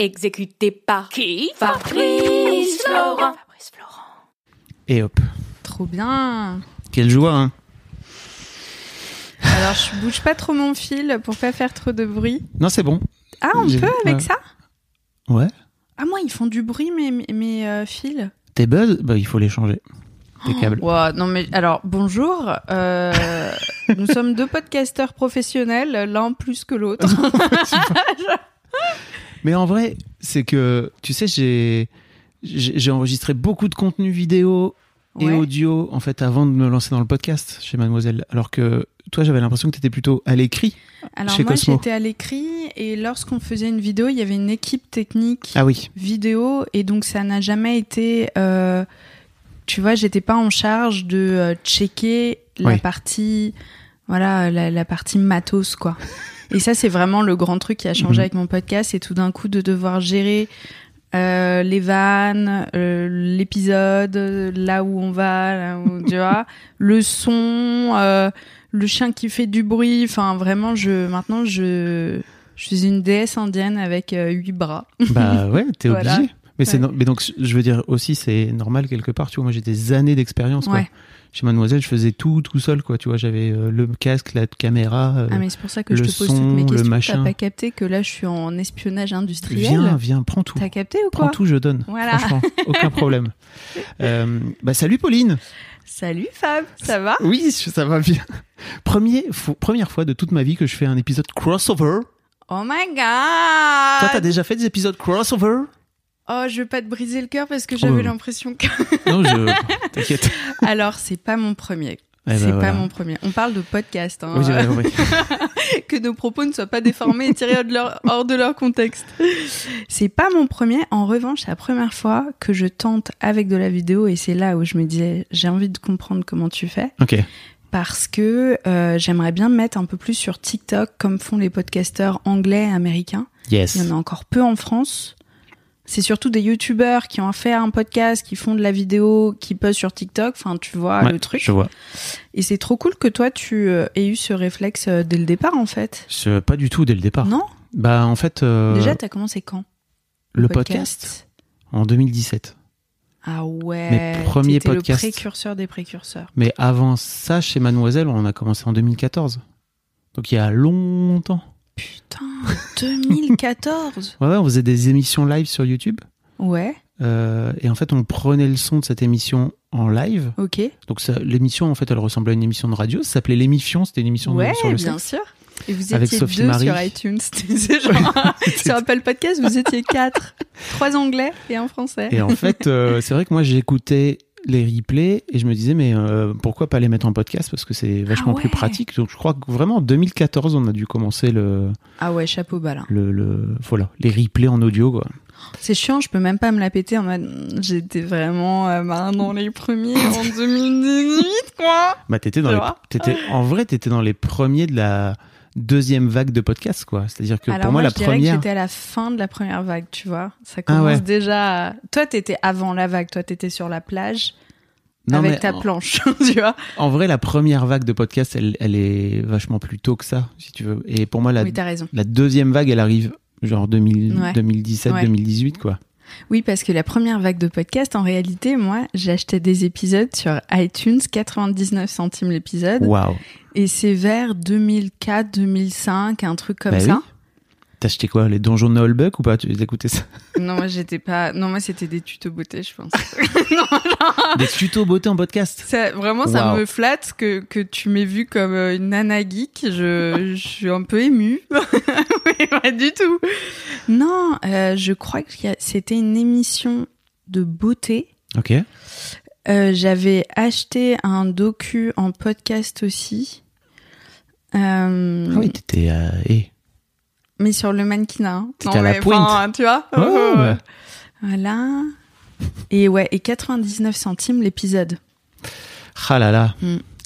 Exécuté par qui? Fabrice Florent. Fabrice Florent. Et hop. Trop bien. Quelle joie, hein Alors, je bouge pas trop mon fil pour pas faire trop de bruit. Non, c'est bon. Ah, on peut avec ouais. ça? Ouais. Ah, moi, ils font du bruit, mes, mes, mes, euh, fils. Tes buzz, bah, il faut les changer. Tes câbles. Ouah, non, mais alors, bonjour. Euh, nous sommes deux podcasteurs professionnels, l'un plus que l'autre. Mais en vrai, c'est que, tu sais, j'ai, enregistré beaucoup de contenu vidéo et Ouais. audio, en fait, avant de me lancer dans le podcast chez Mademoiselle. Alors que toi, j'avais l'impression que tu étais plutôt à l'écrit. Alors, Chez moi, j'étais à l'écrit et lorsqu'on faisait une vidéo, il y avait une équipe technique Ah oui. vidéo et donc ça n'a jamais été. euh, tu vois, j'étais pas en charge de euh, checker la Oui. partie, voilà, la, la partie matos quoi. Et ça, c'est vraiment le grand truc qui a changé Mhm. avec mon podcast, c'est tout d'un coup de devoir gérer euh, les vannes, euh, l'épisode, là où on va, là où, tu vois, le son, euh, le chien qui fait du bruit. Enfin, vraiment, je maintenant je je suis une déesse indienne avec huit bras. Bah ouais, t'es Voilà. obligé. Mais, c'est Ouais. no- mais donc, je veux dire aussi, c'est normal quelque part. Tu vois, moi, j'ai des années d'expérience. quoi. Chez Mademoiselle, je faisais tout tout seul. quoi. Tu vois, j'avais euh, le casque, la caméra. euh, Ah mais c'est pour ça que je le te pose son, toutes mes le questions. machin. T'as pas capté que là je suis en espionnage industriel viens, viens, prends tout. T'as capté ou Prends quoi tout, je donne. Voilà. Franchement, aucun problème. Euh, bah, salut Pauline. Salut Fab, ça va? Oui, ça va bien. Premier, première fois de toute ma vie que je fais un épisode crossover. Oh my god Toi, t'as déjà fait des épisodes crossover? Oh, je veux pas te briser le cœur parce que j'avais Oh. l'impression que. Non, je. T'inquiète. Alors, c'est pas mon premier. Eh ben c'est voilà. pas mon premier. On parle de podcast, hein, Oui, compris. que nos propos ne soient pas déformés et tirés hors de leur, hors de leur contexte. C'est pas mon premier. En revanche, c'est la première fois que je tente avec de la vidéo et c'est là où je me disais, j'ai envie de comprendre comment tu fais. Ok. parce que euh, j'aimerais bien me mettre un peu plus sur TikTok comme font les podcasteurs anglais et américains. Yes. Il y en a encore peu en France. C'est surtout des youtubeurs qui ont fait un podcast, qui font de la vidéo, qui postent sur TikTok. Enfin, tu vois Ouais, le truc. Je vois. Et c'est trop cool que toi, tu euh, aies eu ce réflexe euh, dès le départ, en fait. Pas du tout dès le départ. Non? Bah, en fait, euh, Déjà, t'as commencé quand? le podcast, en 2017. Ah ouais. Mes premiers podcasts. le précurseur des précurseurs. Mais avant ça, chez Mademoiselle, on a commencé en 2014. Donc il y a longtemps. Putain, 2014 Ouais, ouais, on faisait des émissions live sur YouTube. Ouais, Euh, et en fait, on prenait le son de cette émission en live. ok. Donc l'émission, en fait, elle ressemblait à une émission de radio. Ça s'appelait L'émission. C'était une émission de- Ouais, sur le bien sûr. Et vous Avec étiez Sophie deux Marie. sur iTunes. C'était genre, sur Apple Podcast, vous étiez quatre. Trois anglais et un français. Et en fait, euh, c'est vrai que moi, j'écoutais les replays et je me disais, mais euh, pourquoi pas les mettre en podcast? Parce que c'est vachement Ah plus ouais. pratique. Donc je crois que vraiment en 2014, on a dû commencer le, Ah ouais, chapeau bas là. le, le- voilà, les replays en audio. Quoi. C'est chiant, je peux même pas me la péter en mode j'étais vraiment euh, dans les premiers en 2018 quoi. Bah, t'étais dans les, en vrai, t'étais dans les premiers de la deuxième vague de podcasts, quoi. C'est-à-dire que Alors pour moi, moi, la je dirais que première. j'étais à la fin de la première vague, tu vois. Ça Ah commence ouais. déjà. à- Toi, t'étais avant la vague. Toi, t'étais sur la plage Non, avec ta en- planche, tu vois. En vrai, la première vague de podcasts, elle, elle est vachement plus tôt que ça, si tu veux. Et pour moi, la, Oui, t'as raison. la deuxième vague, elle arrive genre 2000, Ouais. 2017, Ouais. 2018, quoi. Oui, parce que la première vague de podcast, en réalité, moi, j'achetais des épisodes sur iTunes, 99 centimes l'épisode. Waouh. Et c'est vers 2004, 2005, un truc comme Bah ça. oui. T'as acheté quoi Les donjons de Nullbuck ou pas? Tu les écoutais ça? Non, moi, j'étais pas. Non, moi, c'était des tutos beauté, je pense. Des tutos beauté en podcast? Ça, vraiment, ça me flatte que, que tu m'aies vue comme euh, une nana geek. Je, je suis un peu émue. Mais pas du tout. Non, euh, je crois que c'était une émission de beauté. Ok. Euh, J'avais acheté un docu en podcast aussi. Euh, Ah oui, t'étais. euh. Mais sur le mannequinat. T'étais à la mais, pointe. tu vois ouais. Voilà. Et ouais, et 99 centimes l'épisode. Ah là là.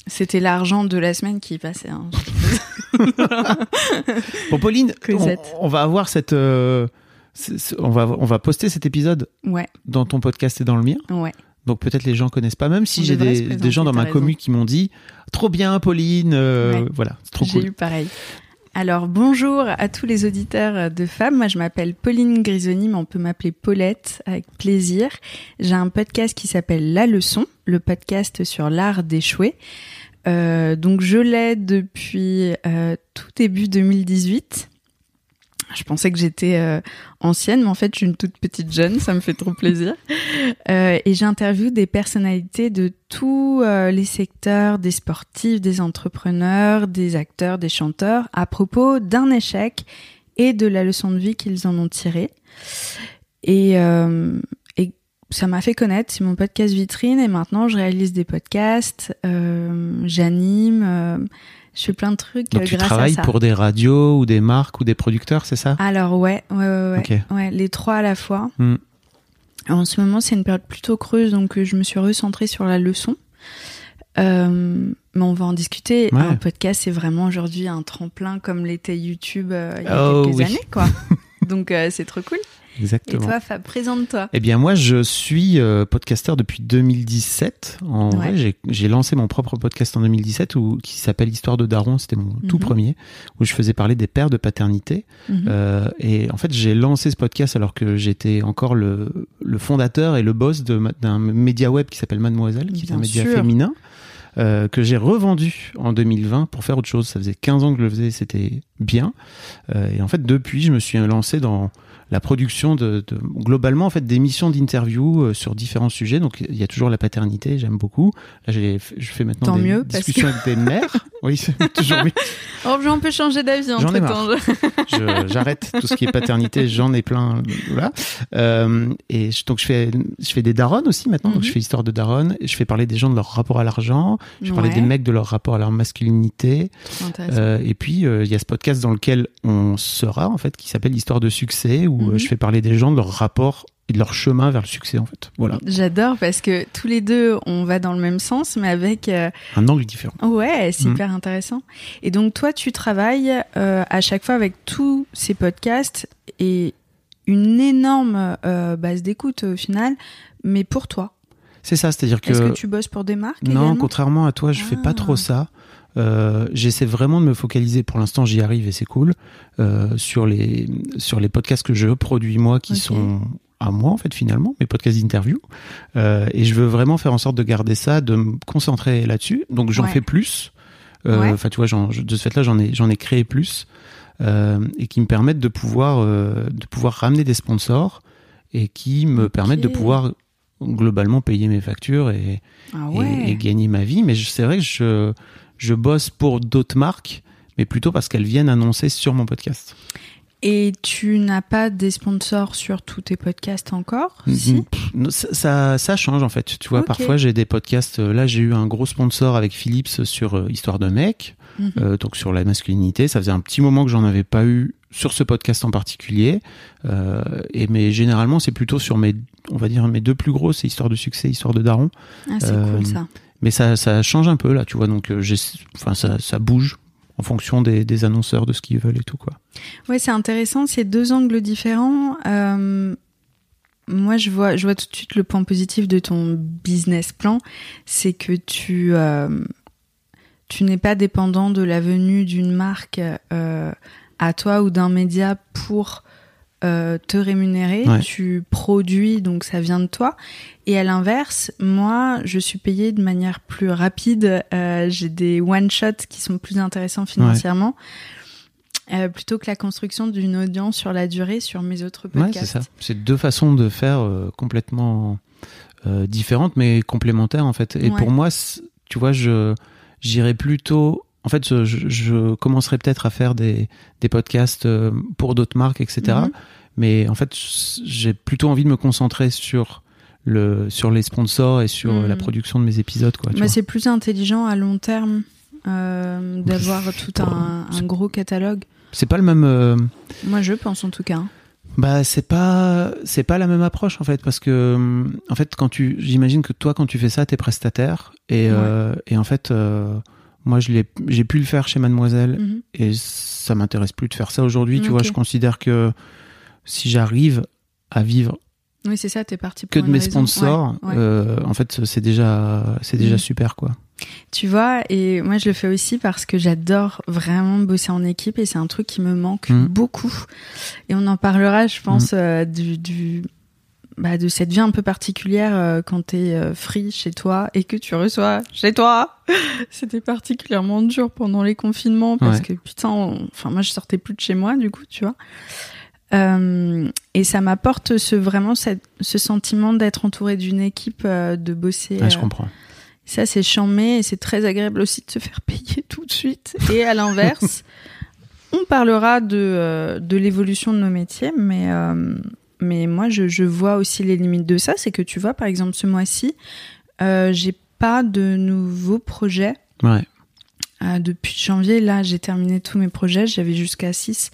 C'était l'argent de la semaine qui passait. hein. Bon, Pauline, on, va avoir cette. euh, on, va, on va poster cet épisode Ouais, dans ton podcast et dans le mien. ouais. Donc peut-être les gens connaissent pas, même si j'ai des, gens dans ma raison. commu qui m'ont dit trop bien Pauline, euh, Ouais. voilà, c'est trop J'ai cool. eu pareil. Alors bonjour à tous les auditeurs de femmes. Moi je m'appelle Pauline Grisoni, mais on peut m'appeler Paulette avec plaisir. J'ai un podcast qui s'appelle La Leçon, le podcast sur l'art d'échouer. Euh, donc je l'ai depuis euh, tout début 2018. Je pensais que j'étais euh, ancienne, mais en fait, je suis une toute petite jeune, ça me fait trop plaisir. Euh, et j'interviewe des personnalités de tous euh, les secteurs, des sportifs, des entrepreneurs, des acteurs, des chanteurs, à propos d'un échec et de la leçon de vie qu'ils en ont tiré. Et, euh, et ça m'a fait connaître, c'est mon podcast vitrine, et maintenant je réalise des podcasts, euh, j'anime, euh, je fais plein de trucs Donc euh, tu à travailles ça. pour des radios ou des marques ou des producteurs, c'est ça? Alors ouais, ouais, ouais, ouais, les trois à la fois. Hmm. En ce moment, c'est une période plutôt creuse, donc euh, je me suis recentrée sur la leçon. Euh, mais on va en discuter. Ouais. Un podcast, c'est vraiment aujourd'hui un tremplin comme l'était YouTube euh, il y a Oh, quelques oui. années, quoi. donc euh, c'est trop cool. Et Exactement. toi, Fab, présente-toi. Eh bien, moi, je suis euh, podcasteur depuis 2017. En Ouais. vrai, j'ai- lancé mon propre podcast en 2017 où, qui s'appelle Histoire de Daron. C'était mon tout Mhm. premier, où je faisais parler des pères de paternité. Mhm. Euh, et en fait, j'ai lancé ce podcast alors que j'étais encore le, le fondateur et le boss d'un média web qui s'appelle Mademoiselle, qui est un média sûr. féminin. euh, que j'ai revendu en 2020 pour faire autre chose. Ça faisait 15 ans que je le faisais, c'était bien. Euh, et en fait, depuis, je me suis lancé dans la production de, de- globalement en fait d'émissions d'interviews euh, sur différents sujets. Donc il y a toujours la paternité, j'aime beaucoup. Là, je fais maintenant Tant des mieux, discussions avec des mères. Oui, c'est toujours mieux. Oh, on peut changer d'avis J'en ai entre temps. J'arrête tout ce qui est paternité, j'en ai plein. Voilà. Euh, et je- donc je fais, je fais des daronnes aussi maintenant. Donc Mhm. je fais histoire de daronnes. Et je fais parler des gens de leur rapport à l'argent. Je fais parler des mecs de leur rapport à leur masculinité. Euh, et puis euh, il y a ce podcast dans lequel on sera en fait, qui s'appelle Histoire de succès, où euh, Mhm. je fais parler des gens de leur rapport et de leur chemin vers le succès en fait. Voilà, J'adore parce que tous les deux, on va dans le même sens, mais avec euh, un angle différent. Ouais, c'est Mm. hyper intéressant. Et donc toi, tu travailles euh, à chaque fois avec tous ces podcasts et une énorme euh, base d'écoute au final, mais pour toi. C'est ça, c'est-à-dire que Est-ce que tu bosses pour des marques Non, contrairement à toi, je fais pas Ah. trop ça. Euh, J'essaie vraiment de me focaliser. Pour l'instant, j'y arrive et c'est cool euh, sur les sur les podcasts que je produis moi, qui sont à moi en fait finalement, mes podcasts d'interview. Euh, et je veux vraiment faire en sorte de garder ça, de me concentrer là-dessus. Donc j'en Ouais. fais plus. Ouais. Enfin, tu vois, je- de ce fait-là, j'en ai j'en ai créé plus et qui me permettent de pouvoir de pouvoir ramener des sponsors et qui me permettent de pouvoir globalement payer mes factures et, Ah et- ouais. et, gagner ma vie. Mais c'est vrai que je, je bosse pour d'autres marques, mais plutôt parce qu'elles viennent annoncer sur mon podcast. Et tu n'as pas des sponsors sur tous tes podcasts encore Si? Ça, ça, ça change en fait. Tu vois, parfois j'ai des podcasts. euh, Là, j'ai eu un gros sponsor avec Philips sur euh, Histoire de mec, Mhm. euh, donc sur la masculinité. Ça faisait un petit moment que j'en avais pas eu sur ce podcast en particulier. Euh, et mais généralement, c'est plutôt sur mes, on va dire mes deux plus gros, c'est Histoire de succès, Histoire de daron. Ah, c'est cool ça. Mais ça, change un peu là, tu vois. Donc, euh, enfin, ça, bouge en fonction des, annonceurs de ce qu'ils veulent et tout quoi. Ouais, c'est intéressant, c'est deux angles différents. Euh, moi, je vois, je vois tout de suite le point positif de ton business plan, c'est que tu, euh, n'es pas dépendant de la venue d'une marque à toi ou d'un média pour euh, te rémunérer. Ouais. Tu produis, donc ça vient de toi. Et à l'inverse, moi, je suis payée de manière plus rapide. Euh, J'ai des one-shots qui sont plus intéressants financièrement. euh, plutôt que la construction d'une audience sur la durée sur mes autres Ouais, podcasts. c'est ça. C'est deux façons de faire complètement différentes, mais complémentaires en fait. Et pour moi, tu vois, je j'irais plutôt. En fait, je, commencerai peut-être à faire des, des podcasts euh, pour d'autres marques, etc. Mhm. Mais en fait, j'ai plutôt envie de me concentrer sur le sur les sponsors et sur Mhm. la production de mes épisodes, quoi. vois. c'est plus intelligent à long terme euh, d'avoir tout un, un gros catalogue. C'est pas le même. euh, Moi, je pense en tout cas. Bah c'est pas c'est pas la même approche en fait parce que en fait quand tu j'imagine que toi quand tu fais ça t'es prestataire et euh, et en fait euh, moi je l'ai j'ai pu le faire chez Mademoiselle Mhm. et ça m'intéresse plus de faire ça aujourd'hui tu vois je considère que si j'arrive à vivre Oui, c'est ça, t'es parti pour que de mes raison. sponsors Ouais, ouais. euh, en fait c'est déjà c'est déjà Mhm. super quoi Tu vois, et moi je le fais aussi parce que j'adore vraiment bosser en équipe et c'est un truc qui me manque Mhm. beaucoup. Et on en parlera, je pense, euh, du, du bah, de cette vie un peu particulière euh, quand t'es euh, free chez toi et que tu reçois chez toi. C'était particulièrement dur pendant les confinements parce Ouais. que putain, on- enfin moi je sortais plus de chez moi du coup, tu vois. Euh, et ça m'apporte ce vraiment cette- ce sentiment d'être entouré d'une équipe, de bosser. Ouais, je comprends ça, c'est chambé et c'est très agréable aussi de se faire payer tout de suite. Et à l'inverse, on parlera de, de l'évolution de nos métiers, mais, mais moi, je, je vois aussi les limites de ça. C'est que tu vois, par exemple, ce mois-ci, euh, j'ai pas de nouveaux projets. ouais Euh, depuis janvier, là, j'ai terminé tous mes projets. J'avais jusqu'à 6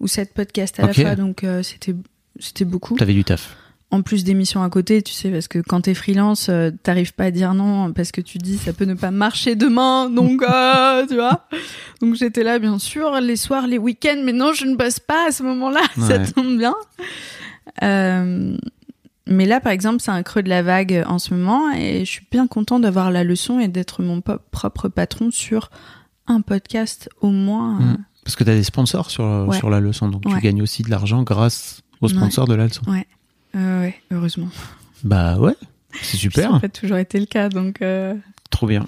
ou 7 podcasts à la fois, donc euh, c'était c'était beaucoup t'avais du taf en plus des missions à côté, tu sais, parce que quand t'es freelance, euh, t'arrives pas à dire non parce que tu dis ça peut ne pas marcher demain, donc tu vois. Donc j'étais là, bien sûr, les soirs, les week-ends, mais non, je ne bosse pas à ce moment-là, ça tombe bien. Euh, mais là, par exemple, c'est un creux de la vague en ce moment et je suis bien content d'avoir la leçon et d'être mon propre patron sur un podcast au moins. Mhm. parce que t'as des sponsors sur Ouais. sur la leçon donc tu gagnes aussi de l'argent grâce aux sponsors de la leçon euh, ouais, heureusement. bah ouais c'est super Ça n'a pas toujours été le cas, donc euh, Trop bien.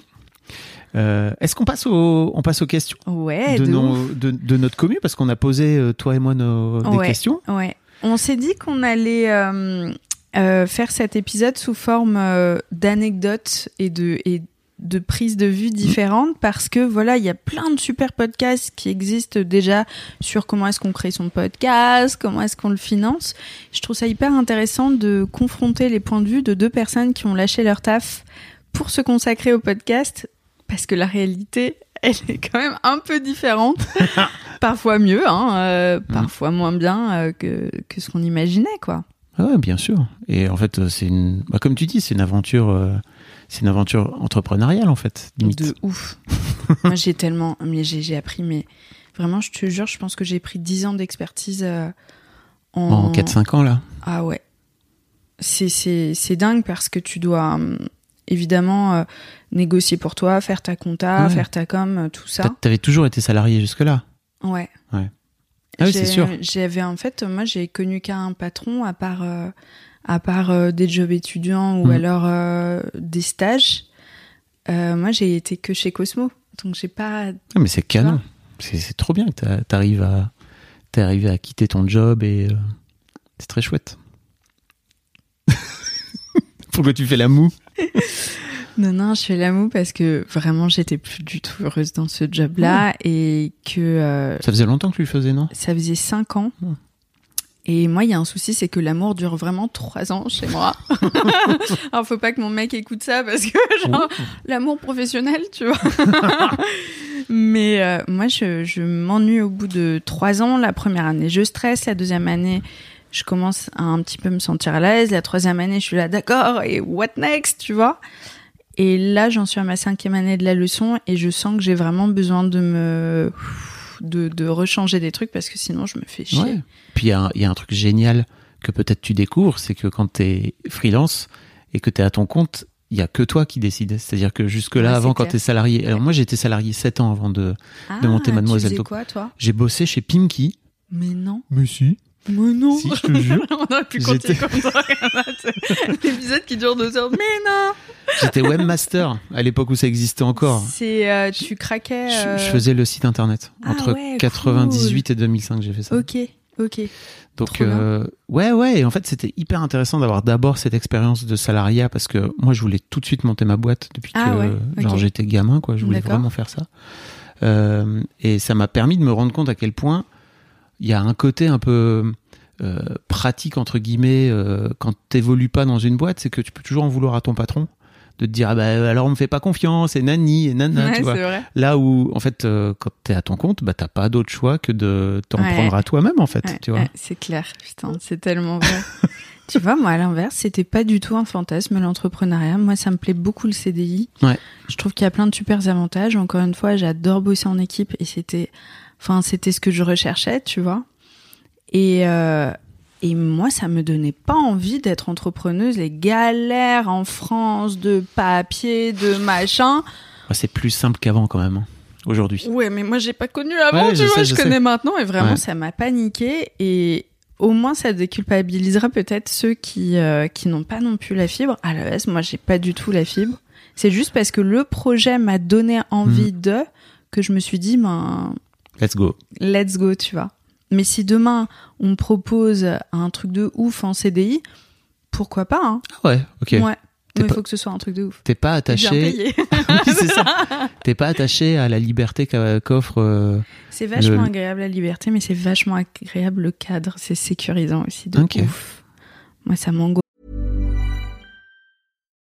Euh, Est-ce qu'on passe aux on passe aux questions ouais, de, de nos- ouf. de, de notre commu? Parce qu'on a posé toi et moi nos, des questions. Ouais. On s'est dit qu'on allait euh, euh, faire cet épisode sous forme euh, d'anecdotes et de prises de vue différentes parce que voilà, il y a plein de super podcasts qui existent déjà sur comment est-ce qu'on crée son podcast, comment est-ce qu'on le finance. Je trouve ça hyper intéressant de confronter les points de vue de deux personnes qui ont lâché leur taf pour se consacrer au podcast parce que la réalité, elle est quand même un peu différente. parfois mieux, hein, euh, parfois moins bien euh, que, que ce qu'on imaginait, quoi. Ah ouais, bien sûr. Et en fait, euh, c'est une bah, comme tu dis, c'est une aventure euh, c'est une aventure entrepreneuriale en fait, limite. De ouf. Moi, j'ai tellement, mais j'ai j'ai appris, mais vraiment, je te jure, je pense que j'ai pris 10 ans d'expertise en, En 4 5 ans là. Ah ouais. C'est c'est c'est dingue parce que tu dois hum, évidemment euh, négocier pour toi, faire ta compta, Ouais. faire ta com, euh, tout ça. T'a- T'avais toujours été salarié jusque là. Ouais. Ouais. Ah oui, c'est sûr. J'avais en fait, moi, j'ai connu qu'un patron à part, euh, à part euh, des jobs étudiants ou Mhm. alors des stages. Moi, j'ai été que chez Cosmo, donc j'ai pas. Ah, mais c'est canon. C'est trop bien que t'a- t'arrives à arrivé à quitter ton job et c'est très chouette. Pourquoi tu fais la moue? Non, non, je fais l'amour parce que vraiment, j'étais plus du tout heureuse dans ce job-là et que euh, Ça faisait longtemps que tu le faisais, non? ça faisait cinq ans. Mhm. Et moi, il y a un souci, c'est que l'amour dure vraiment trois ans chez moi. Alors, faut pas que mon mec écoute ça parce que, genre, l'amour professionnel, tu vois. Mais euh, moi, je, je m'ennuie au bout de trois ans. La première année, je stresse. La deuxième année, je commence à un petit peu me sentir à l'aise. La troisième année, je suis là, d'accord, et what next, tu vois? Et là, j'en suis à ma cinquième année de la leçon et je sens que j'ai vraiment besoin de me... De, de rechanger des trucs parce que sinon je me fais chier. Ouais. Puis il y, a un- il y a un truc génial que peut-être tu découvres, c'est que quand tu es freelance et que tu es à ton compte, il y a que toi qui décides. C'est-à-dire que jusque-là, Ouais, avant, quand tu es salarié. Alors moi, j'étais salarié 7 ans avant de, Ah, de monter Mademoiselle. Tu faisais quoi, toi? J'ai bossé chez Pimki. Mais non. Mais si. Mais non. Si, je te jure. On aurait pu continuer comme ça. L'épisode qui dure deux heures. Mais non. J'étais webmaster à l'époque où ça existait encore. C'est euh, tu craquais. Je, euh, je faisais le site internet. Ah Entre ouais, 98 et 2005, j'ai fait ça. Ok, ok. Donc euh, ouais ouais et en fait c'était hyper intéressant d'avoir d'abord cette expérience de salariat parce que moi je voulais tout de suite monter ma boîte depuis Ah que ouais, genre ok. j'étais gamin quoi je voulais vraiment faire ça et ça m'a permis de me rendre compte à quel point il y a un côté un peu euh, pratique entre guillemets euh, quand t'évolues pas dans une boîte c'est que tu peux toujours en vouloir à ton patron de te dire ah bah alors on me fait pas confiance et nani et nana, Ouais, tu vois. vrai. Là où en fait euh, quand t'es à ton compte, bah t'as pas d'autre choix que de t'en Ouais. prendre à toi-même en fait, Ouais, tu vois. c'est clair, putain, c'est tellement vrai. tu vois, moi, à l'inverse, c'était pas du tout un fantasme, l'entrepreneuriat. Moi, ça me plaît beaucoup le CDI. Je trouve qu'il y a plein de super avantages. Encore une fois, j'adore bosser en équipe et c'était, enfin, c'était ce que je recherchais, tu vois. Et, euh, et moi, ça me donnait pas envie d'être entrepreneuse. Les galères en France de papier, de machin. C'est plus simple qu'avant quand même hein, aujourd'hui. Ouais, mais moi, j'ai pas connu avant, Ouais, tu je vois, sais, je, connais maintenant et vraiment, Ouais. ça m'a paniqué et au moins, ça déculpabilisera peut-être ceux qui, euh, qui n'ont pas non plus la fibre. À la base, moi, j'ai pas du tout la fibre. C'est juste parce que le projet m'a donné envie Mm. de que je me suis dit, ben, Let's go. let's go, tu vois. Mais si demain, on me propose un truc de ouf en CDI, pourquoi pas, hein Ah ouais, ok. Ouais. Mais il pas- faut que ce soit un truc de ouf. T'es pas attaché. c'est ça. T'es pas attaché à la liberté qu'offre. euh, C'est vachement Le- agréable la liberté, mais c'est vachement agréable le cadre. C'est sécurisant aussi de ouf. Moi, ça m'angoisse.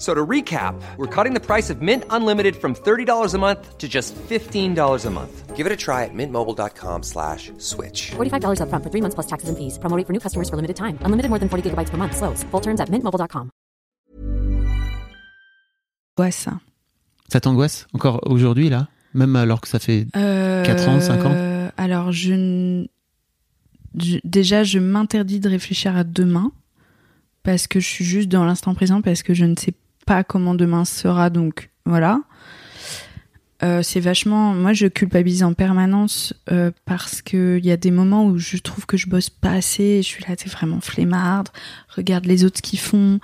So to recap, we're cutting the price of Mint Unlimited from $30 a month to just $15 a month. Give it a try at mintmobile.com slash switch. $45 upfront for three months plus taxes and fees. Promo rate for new customers for limited time. Unlimited more than 40 gigabytes per month. Slows. Full terms at mintmobile.com. ça. Ça t'angoisse encore aujourd'hui là, même alors que ça fait. Euh, Quatre ans, cinq ans? Alors, je, n- je- déjà, je m'interdis de réfléchir à demain parce que je suis juste dans l'instant présent parce que je ne sais pas comment demain sera. Donc, voilà. Euh, c'est vachement. Moi, je culpabilise en permanence euh, parce que il y a des moments où je trouve que je bosse pas assez. Je suis là, t'es vraiment flemmarde. Regarde les autres qu'ils font.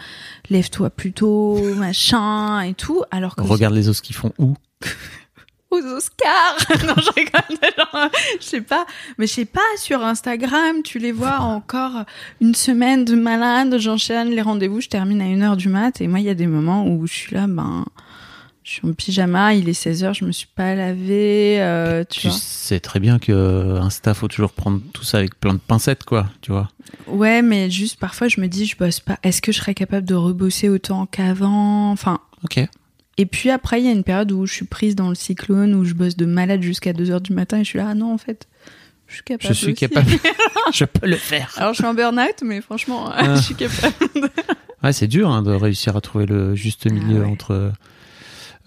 Lève-toi plus tôt, machin et tout. Alors que Regarde les os qu'ils font où? Aux Oscars. non, je rigole. genre, je sais pas. Mais je sais pas, sur Instagram, tu les vois encore une semaine de malade, j'enchaîne les rendez-vous, je termine à 1h du mat. Et moi, il y a des moments où je suis là, ben, je suis en pyjama, il est 16h, je me suis pas lavé, euh, tu, Tu vois. sais très bien que Insta, faut toujours prendre tout ça avec plein de pincettes, quoi, tu vois. Ouais, mais juste parfois, je me dis, je bosse pas. Est-ce que je serais capable de rebosser autant qu'avant? Enfin, Ok. Et puis après, il y a une période où je suis prise dans le cyclone, où je bosse de malade jusqu'à 2h du matin et je suis là, ah non, en fait, je suis capable. Je suis aussi. capable. je peux le faire. Alors je suis en burn-out, mais franchement, Ah. je suis capable. Ouais, c'est dur hein, de réussir à trouver le juste milieu Ah ouais. entre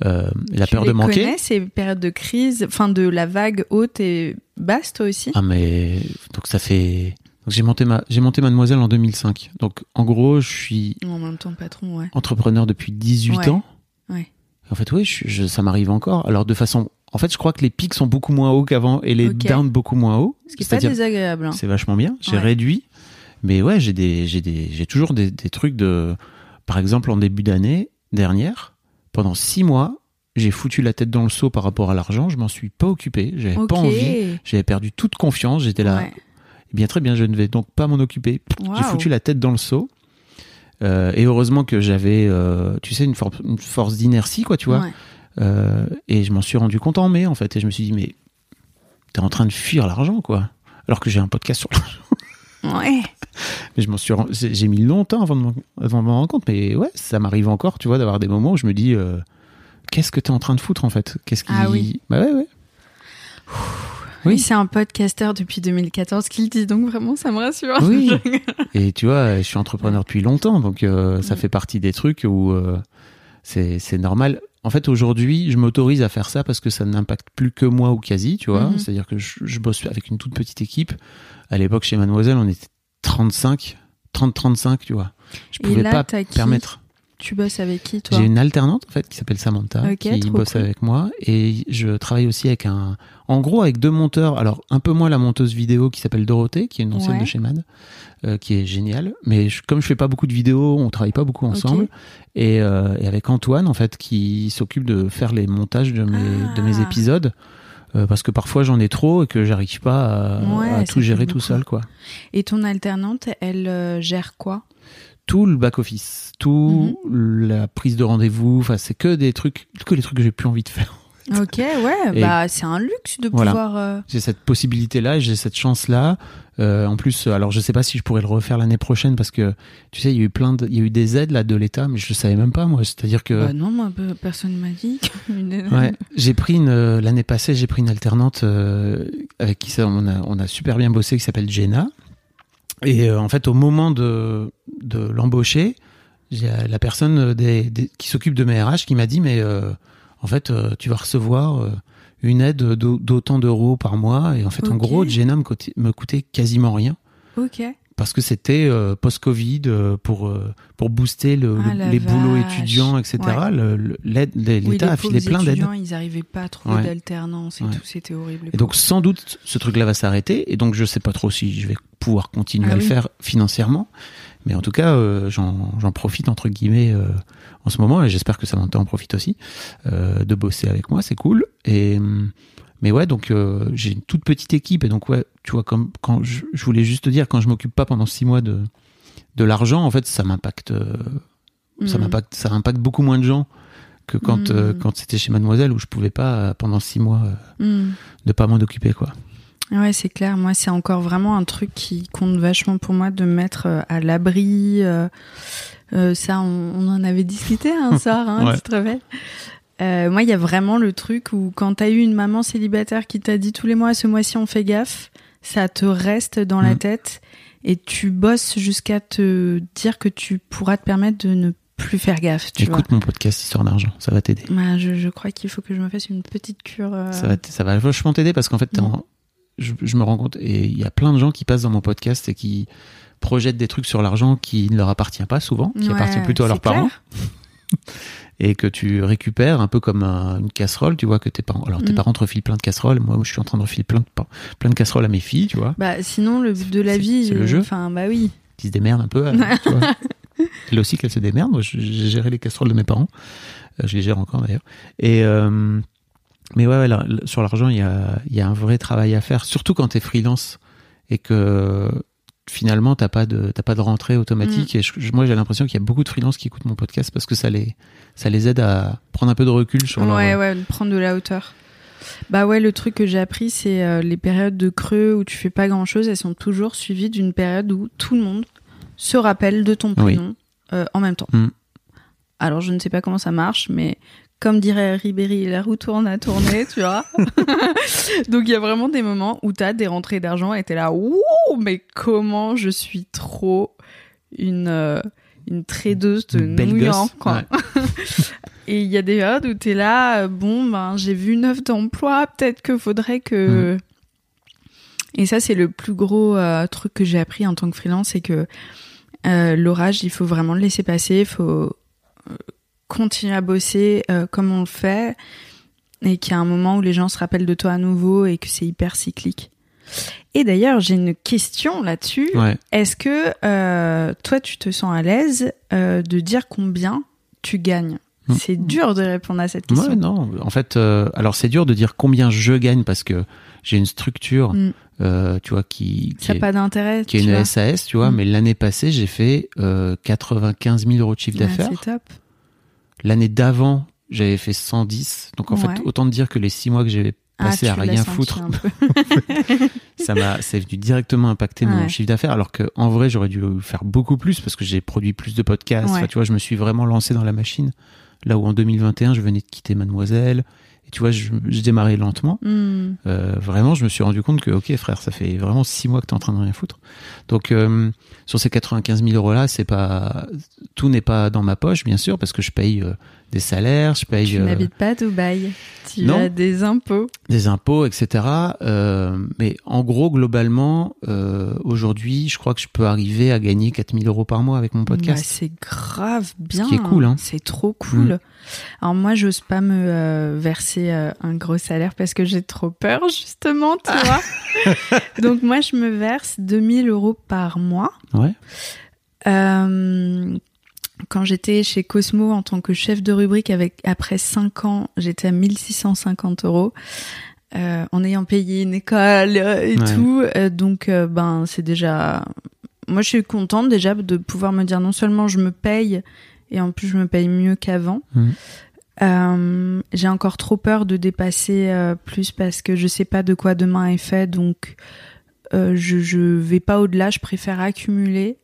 euh, la Tu peur les de manquer. connais, ces périodes de crise, enfin de la vague haute et basse, toi aussi? Ah mais donc ça fait j'ai monté ma j'ai monté Mademoiselle en 2005. Donc en gros, je suis En même temps, patron, ouais. entrepreneur depuis 18 Ouais. ans. En fait, oui, je, je- ça m'arrive encore. Alors de façon en fait, je crois que les pics sont beaucoup moins hauts qu'avant et les downs beaucoup moins hauts. Ce qui est pas désagréable. hein. c'est vachement bien. J'ai Ouais. réduit, mais ouais, j'ai des, j'ai des, j'ai toujours des, des trucs de, par exemple, en début d'année dernière, pendant six mois, j'ai foutu la tête dans le seau par rapport à l'argent. Je m'en suis pas occupé. J'avais pas envie. J'avais perdu toute confiance. J'étais là. Ouais. Eh bien très bien, je ne vais donc pas m'en occuper. J'ai foutu la tête dans le seau. Euh, et heureusement que j'avais, euh, tu sais, une, for- une force d'inertie, quoi, tu vois. Ouais. Euh, et je m'en suis rendu compte en mai, en fait. Et je me suis dit, mais t'es en train de fuir l'argent, quoi. Alors que j'ai un podcast sur l'argent. Ouais. Mais je m'en suis, j'ai mis longtemps avant de m'en rendre compte. Mais ouais, ça m'arrive encore, tu vois, d'avoir des moments où je me dis, qu'est-ce que t'es en train de foutre, en fait? Qu'est-ce qui. Ah oui. Bah ouais, ouais. Oui, Oui. c'est un podcasteur depuis 2014 qui le dit, donc vraiment, ça me rassure. Oui. Et tu vois, je suis entrepreneur depuis longtemps, donc euh, ça fait partie des trucs où euh, c'est normal. En fait, aujourd'hui, je m'autorise à faire ça parce que ça n'impacte plus que moi ou quasi, tu vois. Mhm. C'est-à-dire que je, je bosse avec une toute petite équipe. À l'époque, chez Mademoiselle, on était 35, 30-35, tu vois. Je pouvais là, pas permettre. Tu bosses avec qui, toi J'ai une alternante en fait qui s'appelle Samantha qui bosse cool. avec moi. Et je travaille aussi avec un en gros avec deux monteurs. Alors un peu moins la monteuse vidéo qui s'appelle Dorothée qui est une ancienne Ouais. de chez Mad euh, qui est géniale. Mais je- comme je fais pas beaucoup de vidéos on travaille pas beaucoup ensemble. Et, euh, et avec Antoine en fait qui s'occupe de faire les montages de mes de mes Ah. épisodes. Euh, parce que parfois j'en ai trop et que j'arrive pas à, Ouais, à tout gérer tout seul quoi. Et ton alternante, elle gère quoi? Tout le back office, tout la prise de rendez-vous. Enfin, c'est que des trucs, que les trucs que j'ai plus envie de faire. Ok, ouais, Et- bah c'est un luxe de Voilà. pouvoir. euh, J'ai cette possibilité-là, j'ai cette chance-là. Euh, en plus, alors je sais pas si je pourrais le refaire l'année prochaine parce que tu sais, il y a eu plein de, il y a eu des aides là de l'État, mais je le savais même pas moi. C'est-à-dire que Bah non, moi pe- personne m'a dit. Ouais, j'ai pris une euh, l'année passée, j'ai pris une alternante euh, avec qui ça, on a on a super bien bossé qui s'appelle Jenna. Et euh, en fait, au moment de de l'embaucher, j'ai la personne euh, des, des- qui s'occupe de mes RH qui m'a dit mais euh, en fait, euh, tu vas recevoir euh, une aide d'au- d'autant d'euros par mois. Et en fait, en gros, Jenna me coûtait, me coûtait quasiment rien. Ok. Parce que c'était euh, post-Covid euh, pour euh, pour booster le, Ah, le- les boulots vache. étudiants, etc. Ouais. Oui, L'État les a filé plein d'aides. étudiants, Ils arrivaient pas à trouver Ouais. d'alternance et Ouais. tout, c'était horrible. Et donc sans doute ce truc-là va s'arrêter et donc je sais pas trop si je vais pouvoir continuer Ah à le oui. faire financièrement, mais en tout cas euh, j'en profite entre guillemets euh, en ce moment et j'espère que Samantha en profite aussi euh, de bosser avec moi, c'est cool. Et hum, mais ouais donc j'ai une toute petite équipe et donc ouais tu vois comme quand je, je voulais juste te dire quand je m'occupe pas pendant six mois de de l'argent en fait ça m'impacte euh, ça Mhm. m'impacte ça impacte beaucoup moins de gens que quand euh, Mhm. quand c'était chez Mademoiselle où je pouvais pas euh, pendant six mois euh, Hmm. de pas m'en occuper quoi. Ouais, c'est clair. Moi, c'est encore vraiment un truc qui compte vachement pour moi de me mettre à l'abri. euh, ça, on, on en avait discuté un soir, hein, Ouais. tu te rappelles? Euh, Moi, il y a vraiment le truc où quand t'as eu une maman célibataire qui t'a dit tous les mois, ce mois-ci, on fait gaffe, ça te reste dans la Mm. tête et tu bosses jusqu'à te dire que tu pourras te permettre de ne plus faire gaffe. Tu Écoute mon podcast Histoire d'argent, ça va t'aider. Bah, je, je crois qu'il faut que je me fasse une petite cure. euh, Ça va, ça va vachement t'aider parce qu'en fait, en- je, je me rends compte, et il y a plein de gens qui passent dans mon podcast et qui projettent des trucs sur l'argent qui ne leur appartient pas souvent, qui Ouais, appartient plutôt à leurs clair. parents, et que tu récupères un peu comme un- une casserole, tu vois, que tes parents, alors tes Mm. parents te refilent plein de casseroles, moi je suis en train de refiler plein de, plein de casseroles à mes filles, tu vois, Bah, sinon, le but de la vie, c'est le euh, jeu. Enfin, bah oui. qui se démerdent un peu, euh, tu vois. Elle aussi qu'elle se démerde, moi j'ai géré les casseroles de mes parents, Euh, je les gère encore d'ailleurs, et... euh, mais ouais, ouais, là, là, sur l'argent, il y a, il y a un vrai travail à faire, surtout quand t'es freelance et que finalement t'as pas de t'as pas de rentrée automatique. Et je- je- moi, j'ai l'impression qu'il y a beaucoup de freelances qui écoutent mon podcast parce que ça les ça les aide à prendre un peu de recul sur leur. Ouais, ouais, de prendre de la hauteur. Bah ouais, le truc que j'ai appris, c'est euh, les périodes de creux où tu fais pas grand chose, elles sont toujours suivies d'une période où tout le monde se rappelle de ton Oui. prénom euh, en même temps. Mm. Alors je ne sais pas comment ça marche, mais comme dirait Ribéry, la roue tourne à tourner, tu vois. Donc il y a vraiment des moments où t'as des rentrées d'argent et t'es là, ouh, mais comment je suis trop une euh, une tradeuse de belle nouillant, gosse. quoi. Ouais. Et il y a des périodes où t'es là, euh, bon, ben, j'ai vu une offre d'emploi, peut-être que faudrait que. Mm. Et ça, c'est le plus gros euh, truc que j'ai appris en tant que freelance, c'est que euh, l'orage, il faut vraiment le laisser passer, il faut continuer à bosser euh, comme on le fait, et qu'il y a un moment où les gens se rappellent de toi à nouveau et que c'est hyper cyclique. Et d'ailleurs, j'ai une question là-dessus. Ouais. Est-ce que euh, toi, tu te sens à l'aise euh, de dire combien tu gagnes? Mm. C'est dur de répondre à cette question. Ouais, non. En fait, alors c'est dur de dire combien je gagne parce que j'ai une structure, Mm. euh, tu vois, qui, qui Ça est, pas d'intérêt. qui est une vois. SAS, tu vois. Mm. Mais l'année passée, j'ai fait euh, 95 000 euros de chiffre Ouais, d'affaires. c'est top. L'année d'avant, j'avais fait 110. Donc en Ouais. fait, autant te dire que les six mois que j'ai passé Ah, à tu l'as rien foutre, ça m'a, c'est venu directement impacter mon chiffre d'affaires. Alors que en vrai, j'aurais dû faire beaucoup plus parce que j'ai produit plus de podcasts. Ouais. Enfin, tu vois, je me suis vraiment lancé dans la machine. Là où en 2021, je venais de quitter Mademoiselle. Et tu vois, je, je démarrais lentement. Hmm. Euh, vraiment, je me suis rendu compte que, ok, frère, ça fait vraiment six mois que t'es en train de rien foutre. Donc, euh, sur ces 95 000 euros là, c'est pas, tout n'est pas dans ma poche, bien sûr, parce que je paye euh, des salaires, je paye Tu n'habites pas à Dubaï. Tu non. as des impôts. des impôts, etc. Mais en gros, globalement, aujourd'hui, je crois que je peux arriver à gagner 4000 euros par mois avec mon Bah, podcast. c'est grave bien. qui est cool, hein. C'est trop cool. Mm. Alors moi, j'ose pas me euh, verser euh, un gros salaire parce que j'ai trop peur, justement, tu Ah. vois. Donc moi, je me verse 2000 euros par mois. Ouais. Euh, quand j'étais chez Cosmo en tant que chef de rubrique, avec après 5 ans, j'étais à 1650 euros. Euh, en ayant payé une école et Ouais. tout, Euh, donc euh, ben c'est déjà moi, je suis contente déjà de pouvoir me dire non seulement je me paye, et en plus je me paye mieux qu'avant. Mhm. Euh, j'ai encore trop peur de dépasser euh, plus parce que je sais pas de quoi demain est fait, donc euh, je, je vais pas au-delà, je préfère accumuler.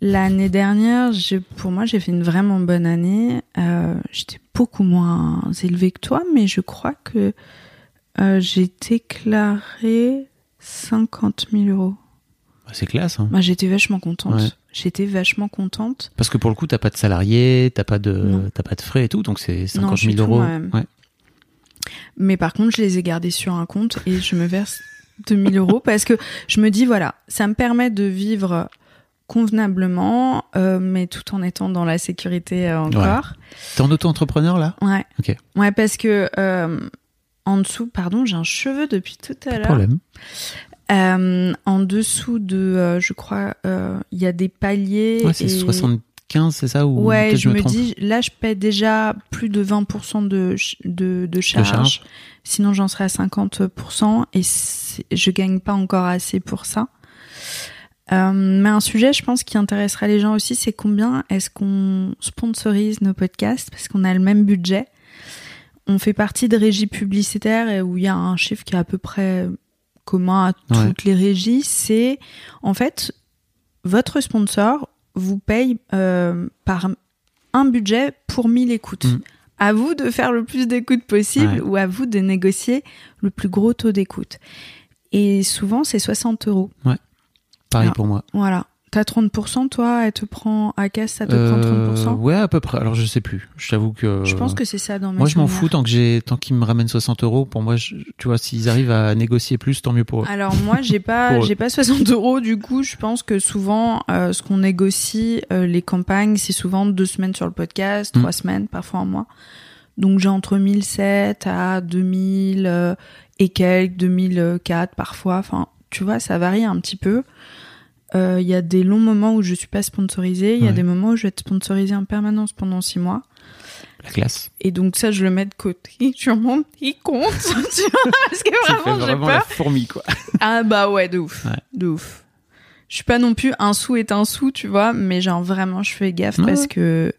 L'année dernière, je, pour moi, j'ai fait une vraiment bonne année. J'étais beaucoup moins élevée que toi, mais je crois que j'ai déclaré 50 000 euros. Bah, c'est classe. Hein. Moi, j'étais vachement contente. Ouais. J'étais vachement contente. Parce que pour le coup, t'as pas de salarié, t'as pas de, t'as pas de frais et tout, donc c'est 50 Non, je 000 suis tout euros. Ouais. Mais par contre, je les ai gardés sur un compte et je me verse 2000 euros parce que je me dis, voilà, ça me permet de vivre convenablement, euh, mais tout en étant dans la sécurité euh, encore. T'es en auto-entrepreneur là? Ouais. Ok. Ouais, parce que euh, en dessous, pardon, j'ai un cheveu depuis tout à Pas de l'heure. problème. Euh, en dessous de, euh, je crois, euh, il y a des paliers. Ouais, c'est et- 75, c'est ça ou Ouais, je me, trompe dis, là, je paie déjà plus de 20% de, de, de charge. charge. Sinon, j'en serais à 50% et je gagne pas encore assez pour ça. Euh, mais un sujet, je pense, qui intéressera les gens aussi, c'est combien est-ce qu'on sponsorise nos podcasts parce qu'on a le même budget. On fait partie de régies publicitaires et où il y a un chiffre qui est à peu près commun à toutes Ouais. les régies. C'est en fait votre sponsor vous paye euh, par un budget pour 1000 écoutes. Mm. À vous de faire le plus d'écoutes possible Ouais. ou à vous de négocier le plus gros taux d'écoute. Et souvent, c'est 60 euros. Pareil Ah. pour moi. Voilà. T'as 30%, toi, elle te prend à caisse, ça te prend 30%. Euh, ouais, à peu près. Alors je sais plus. Je t'avoue que. Je pense que c'est ça dans mes Moi, je m'en fous tant que j'ai, tant qu'ils me ramènent 60 euros. Pour moi, je- tu vois, s'ils arrivent à négocier plus, tant mieux pour eux. Alors moi j'ai pas j'ai pas 60 euros du coup je pense que souvent euh, ce qu'on négocie euh, les campagnes c'est souvent deux semaines sur le podcast Mm. trois semaines parfois un mois donc j'ai entre 1007 à 2000 euh, et quelques 2004 parfois enfin tu vois ça varie un petit peu Euh, il y a des longs moments où je suis pas sponsorisée il y a des moments où je vais être sponsorisée en permanence pendant six mois La classe. et donc ça je le mets de côté sur mon petit compte parce que vraiment j'ai peur la fourmi, quoi. ah bah ouais, de ouf. Ouais. De ouf. Je suis pas non plus un sou est un sou, tu vois, mais genre vraiment je fais gaffe Ouais, parce que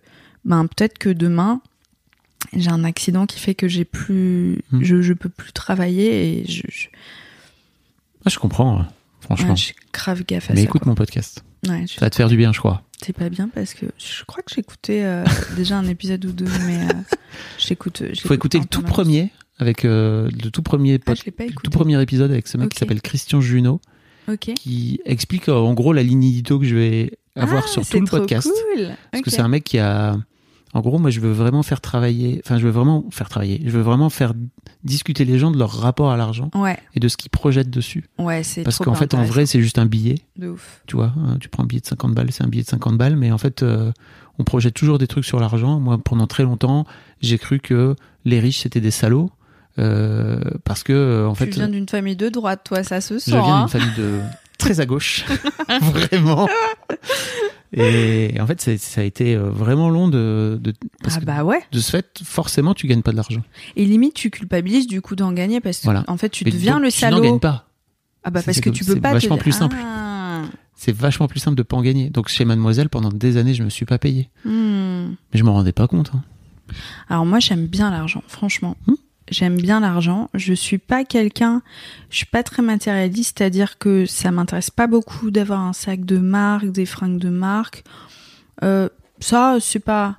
ben peut-être que demain j'ai un accident qui fait que j'ai plus Hmm. je, je peux plus travailler et je, je, Ah, je comprends, euh, franchement. ouais, je grave gaffe à Mais ça. écoute mon podcast. quoi. Ouais, je- Ça va te faire du bien, je crois. c'est pas bien parce que je crois que j'ai écouté euh, déjà un épisode ou deux mais euh, j'écoute Il faut écouter le tout premier avec euh, le tout premier Ah, pod- le tout premier épisode avec ce mec qui s'appelle Christian Junot qui explique euh, en gros la ligne édito que je vais avoir Ah, sur tout le podcast Cool. parce que c'est un mec qui a en gros moi je veux vraiment faire travailler enfin je veux vraiment faire travailler je veux vraiment faire discuter les gens de leur rapport à l'argent Ouais, et de ce qu'ils projettent dessus ouais, c'est parce qu'en fait en vrai c'est juste un billet de ouf. tu vois hein, tu prends un billet de 50 balles c'est un billet de 50 balles mais en fait euh, on projette toujours des trucs sur l'argent moi pendant très longtemps j'ai cru que les riches c'était des salauds euh, parce que en tu fait viens d'une famille de droite, toi, ça se sent. je viens hein. d'une famille de très à gauche, vraiment. Et en fait, c'est- ça a été euh, vraiment long de, de parce Ah bah ouais. de ce fait, forcément, tu gagnes pas de l'argent. Et limite, tu culpabilises du coup d'en gagner parce que Voilà. en fait, tu Mais deviens donc, le Tu n'en salaud. gagnes pas. Ah bah C'est- parce c'est que comme- tu peux c'est pas. te vachement plus simple. Ah. C'est vachement plus simple de pas en gagner. Donc chez Mademoiselle, pendant des années, je me suis pas payé, Hmm. mais je m'en rendais pas compte. hein. Alors moi, j'aime bien l'argent, franchement. Hmm. J'aime bien l'argent. Je suis pas quelqu'un, je suis pas très matérialiste, c'est-à-dire que ça m'intéresse pas beaucoup d'avoir un sac de marque, des fringues de marque. Euh, ça, c'est pas,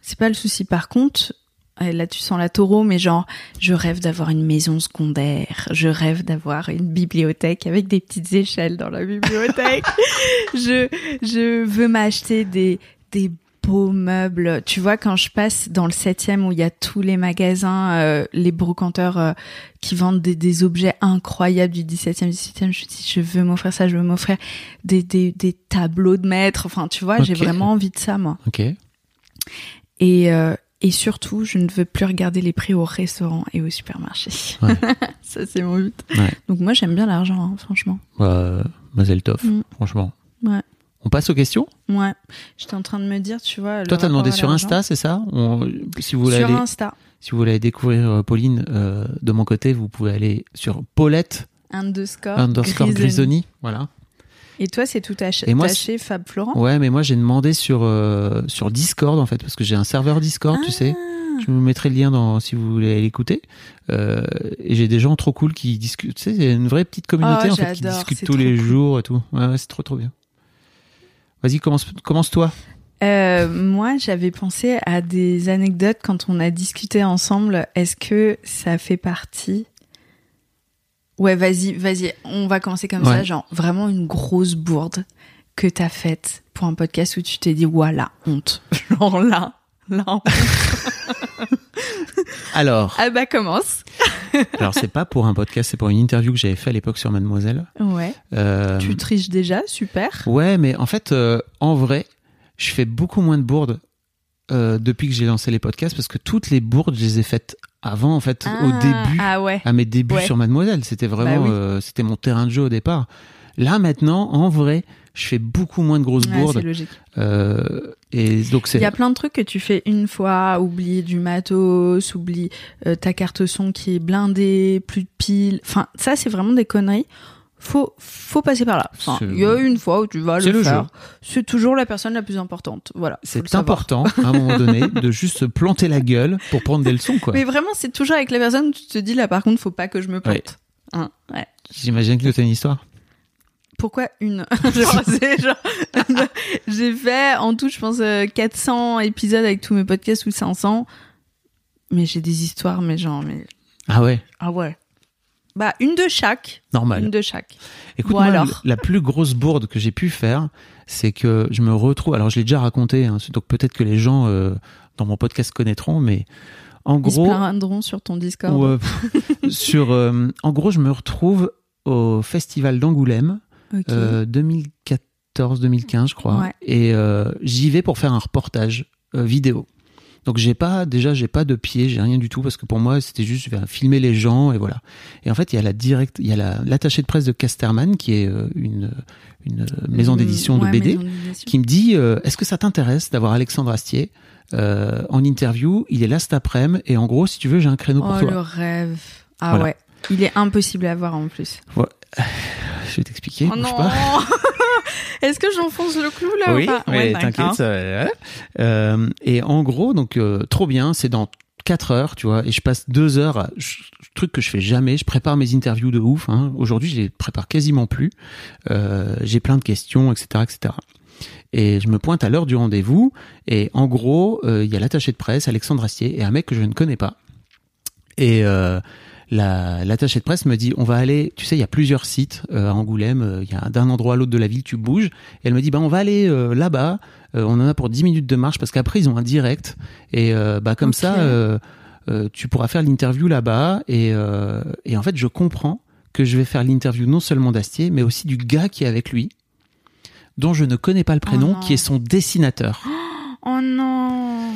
c'est pas le souci. Par contre, là tu sens la taureau, mais genre, je rêve d'avoir une maison secondaire. Je rêve d'avoir une bibliothèque avec des petites échelles dans la bibliothèque. je, je veux m'acheter des, des beaux meubles. Tu vois, quand je passe dans le septième où il y a tous les magasins, euh, les brocanteurs euh, qui vendent des, des objets incroyables du 17e, 18e, je me dis, je veux m'offrir ça, je veux m'offrir des, des, des tableaux de maître. Enfin, tu vois, j'ai vraiment envie de ça, moi. Ok. Et, euh, et surtout, je ne veux plus regarder les prix au restaurant et au supermarché. Ouais. ça, c'est mon but. Ouais. Donc moi, j'aime bien l'argent, hein, franchement. Euh, Mazel tov, Mm. franchement. Ouais. On passe aux questions. Ouais. J'étais en train de me dire, tu vois. Toi, t'as demandé sur. Insta, c'est ça On- Si vous voulez Sur aller, Insta. si vous voulez aller découvrir euh, Pauline euh, de mon côté, vous pouvez aller sur Paulette Underscore. underscore Grisoni. Grisoni. Voilà. Et toi, c'est tout ach- Et moi, attaché Fab Florent Ouais, mais moi j'ai demandé sur euh, sur Discord en fait parce que j'ai un serveur Discord, tu sais. Ah. Je vous mettrai le lien dans si vous voulez l'écouter. Euh, et j'ai des gens trop cool qui discutent. Tu sais, c'est une vraie petite communauté Oh, en fait qui discute tous les cool. jours et tout. Ouais, ouais, c'est trop trop bien. Vas-y, commence commence toi. Euh, moi, j'avais pensé à des anecdotes quand on a discuté ensemble. Est-ce que ça fait partie? Ouais, vas-y, vas-y. On va commencer comme ça, genre vraiment une grosse bourde que t'as faite pour un podcast où tu t'es dit, voilà, honte. Genre là, là. honte. Alors, ah bah commence. alors c'est pas pour un podcast, c'est pour une interview que j'avais fait à l'époque sur Mademoiselle. Ouais. Euh, Tu triches déjà, super. Ouais, mais en fait, euh, en vrai, je fais beaucoup moins de bourdes euh, depuis que j'ai lancé les podcasts parce que toutes les bourdes, je les ai faites avant, en fait, au Ah, début, Ah ouais. à mes débuts Ouais. sur Mademoiselle. C'était vraiment, Bah oui. euh, c'était mon terrain de jeu au départ. Là, maintenant, en vrai, je fais beaucoup moins de grosses Ouais, c'est bourdes. logique. Euh, et donc, Il c'est. y a plein de trucs que tu fais une fois, oublie du matos, oublie euh, ta carte son qui est blindée, plus de piles. Enfin, ça, c'est vraiment des conneries. Faut, faut passer par là. Enfin, C'est- il y a une fois où tu vas C'est le, le faire. C'est toujours la personne la plus importante. Voilà. C'est important, à un moment donné, de juste se planter la gueule pour prendre des leçons, quoi. Mais vraiment, c'est toujours avec la personne où tu te dis là, par contre, faut pas que je me plante. Hein, ouais. J'imagine que tu as une histoire. Pourquoi une? J'ai fait en tout, je pense, euh, 400 épisodes avec tous mes podcasts ou 500. Mais j'ai des histoires, mais genre, mais Ah ouais, Ah ouais. Bah, une de chaque. normal. Une de chaque. Écoute, Bon, moi, alors. la plus grosse bourde que j'ai pu faire, c'est que je me retrouve. Alors, je l'ai déjà raconté, hein, donc peut-être que les gens euh, dans mon podcast connaîtront, mais en Ils se gros, plaindront sur ton Discord. ou, euh, sur, euh, en gros, je me retrouve au festival d'Angoulême Ok. euh, 2014-2015, je crois, Ouais. et euh, j'y vais pour faire un reportage euh, vidéo. Donc j'ai pas déjà j'ai pas de pied, j'ai rien du tout parce que pour moi c'était juste filmer les gens et voilà. Et en fait il y a la direct il y a la l'attaché de presse de Casterman qui est euh, une une maison Mmh, d'édition de ouais, BD qui me dit euh, est-ce que ça t'intéresse d'avoir Alexandre Astier euh, en interview? Il est là cet après-midi et en gros si tu veux j'ai un créneau pour Oh, toi. le rêve. Ah Voilà. ouais. Il est impossible à voir en plus. Je vais t'expliquer. oh non pas. Est-ce que j'enfonce le clou là Oui, ou pas? mais Ouais, t'inquiète. Euh, et en gros, donc euh, trop bien, c'est dans 4 heures, tu vois, et je passe 2 heures, à, je- truc que je fais jamais, je prépare mes interviews de ouf. Hein. Aujourd'hui, je les prépare quasiment plus. Euh, J'ai plein de questions, etc., etc. Et je me pointe à l'heure du rendez-vous, et en gros, euh, il y a l'attaché de presse, Alexandre Astier, et un mec que je ne connais pas. Et la- l'attaché de presse me dit on va aller tu sais il y a plusieurs sites euh, à Angoulême euh, il y a d'un endroit à l'autre de la ville tu bouges. Et elle me dit bah on va aller euh, là-bas euh, on en a pour 10 minutes de marche parce qu'après ils ont un direct. Et euh, bah comme ça euh, euh, tu pourras faire l'interview là-bas. Et, euh, et en fait je comprends que je vais faire l'interview non seulement d'Astier mais aussi du gars qui est avec lui dont je ne connais pas le prénom non. qui est son dessinateur. Oh non.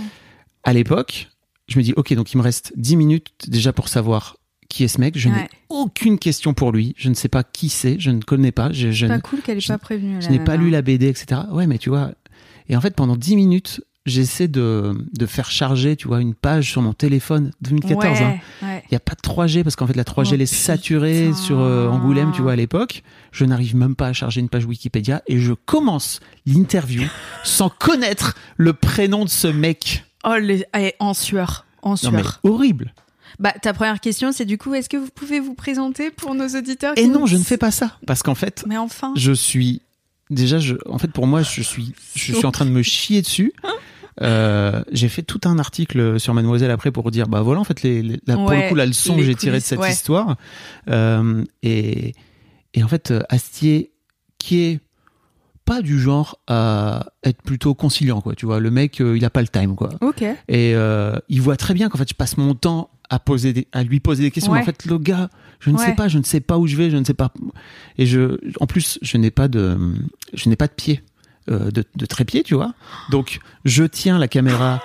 à l'époque, je me dis, ok, donc il me reste 10 minutes déjà pour savoir qui est ce mec. Je n'ai Ouais. aucune question pour lui. Je ne sais pas qui c'est. Je ne connais pas. Je, je Pas cool qu'elle ait je- pas prévenu. je n'ai pas lu la BD, etc. Ouais, mais tu vois. Et en fait, pendant 10 minutes, j'essaie de, de faire charger, tu vois, une page sur mon téléphone 2014. Ouais, hein. ouais. Il n'y a pas de 3G parce qu'en fait la 3G Oh, elle est saturée putain. sur euh, Angoulême, tu vois, à l'époque. Je n'arrive même pas à charger une page Wikipédia et je commence l'interview sans connaître le prénom de ce mec. Oh, les... eh, en sueur. En Non sueur. mais horrible. Bah, ta première question, c'est du coup, est-ce que vous pouvez vous présenter pour nos auditeurs Et non, je ne fais pas ça parce qu'en fait, Mais enfin. je suis déjà, je, en fait, pour moi, je suis, je suis en train de me chier dessus. Euh, j'ai fait tout un article sur Mademoiselle après pour dire, bah voilà, en fait, les, les- la- pour Ouais, le coup, la leçon que j'ai tirée de cette ouais. histoire. Euh, et, et en fait, Astier, qui est pas du genre à être plutôt conciliant, quoi. Tu vois, le mec, euh, il a pas le time, quoi. Ok. Et euh, il voit très bien qu'en fait, je passe mon temps à poser des, à lui poser des questions. Ouais. En fait, le gars, je ne sais pas, je ne sais pas où je vais, je ne sais pas. Et je, en plus, je n'ai pas de, je n'ai pas de pied, euh, de, de trépied, tu vois. Donc, je tiens la caméra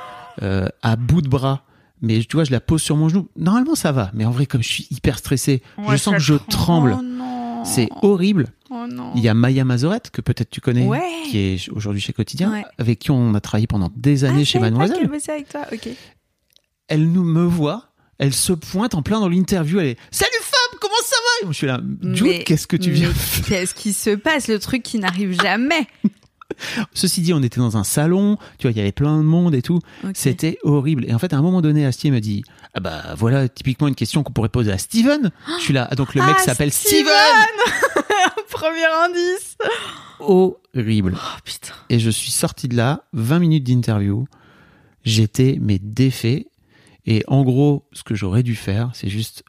à bout de bras. Mais tu vois, je la pose sur mon genou. Normalement, ça va. Mais en vrai, comme je suis hyper stressé, je sens que je tremble. tremble. Oh non. C'est horrible. Oh non. Il y a Maya Mazorette, que peut-être tu connais, Ouais. qui est aujourd'hui chez Quotidien, Ouais. avec qui on a travaillé pendant des années Ah, chez pas Mademoiselle bossait avec toi. Ok. elle nous me voit, elle se pointe en plein dans l'interview, elle est Salut Fab, comment ça va? Et moi, Je suis là, Jude, qu'est-ce que tu viens Qu'est-ce qui se passe? Le truc qui n'arrive jamais. Ceci dit, on était dans un salon, tu vois, il y avait plein de monde et tout. C'était horrible. Et en fait, à un moment donné, Astier me dit Ah bah voilà, typiquement une question qu'on pourrait poser à Steven. Je suis là, ah, donc le mec Ah, s'appelle Steven Steven Premier indice. Horrible. Oh putain. Et je suis sorti de là, 20 minutes d'interview. J'étais, mais défait. Et en gros, ce que j'aurais dû faire, c'est juste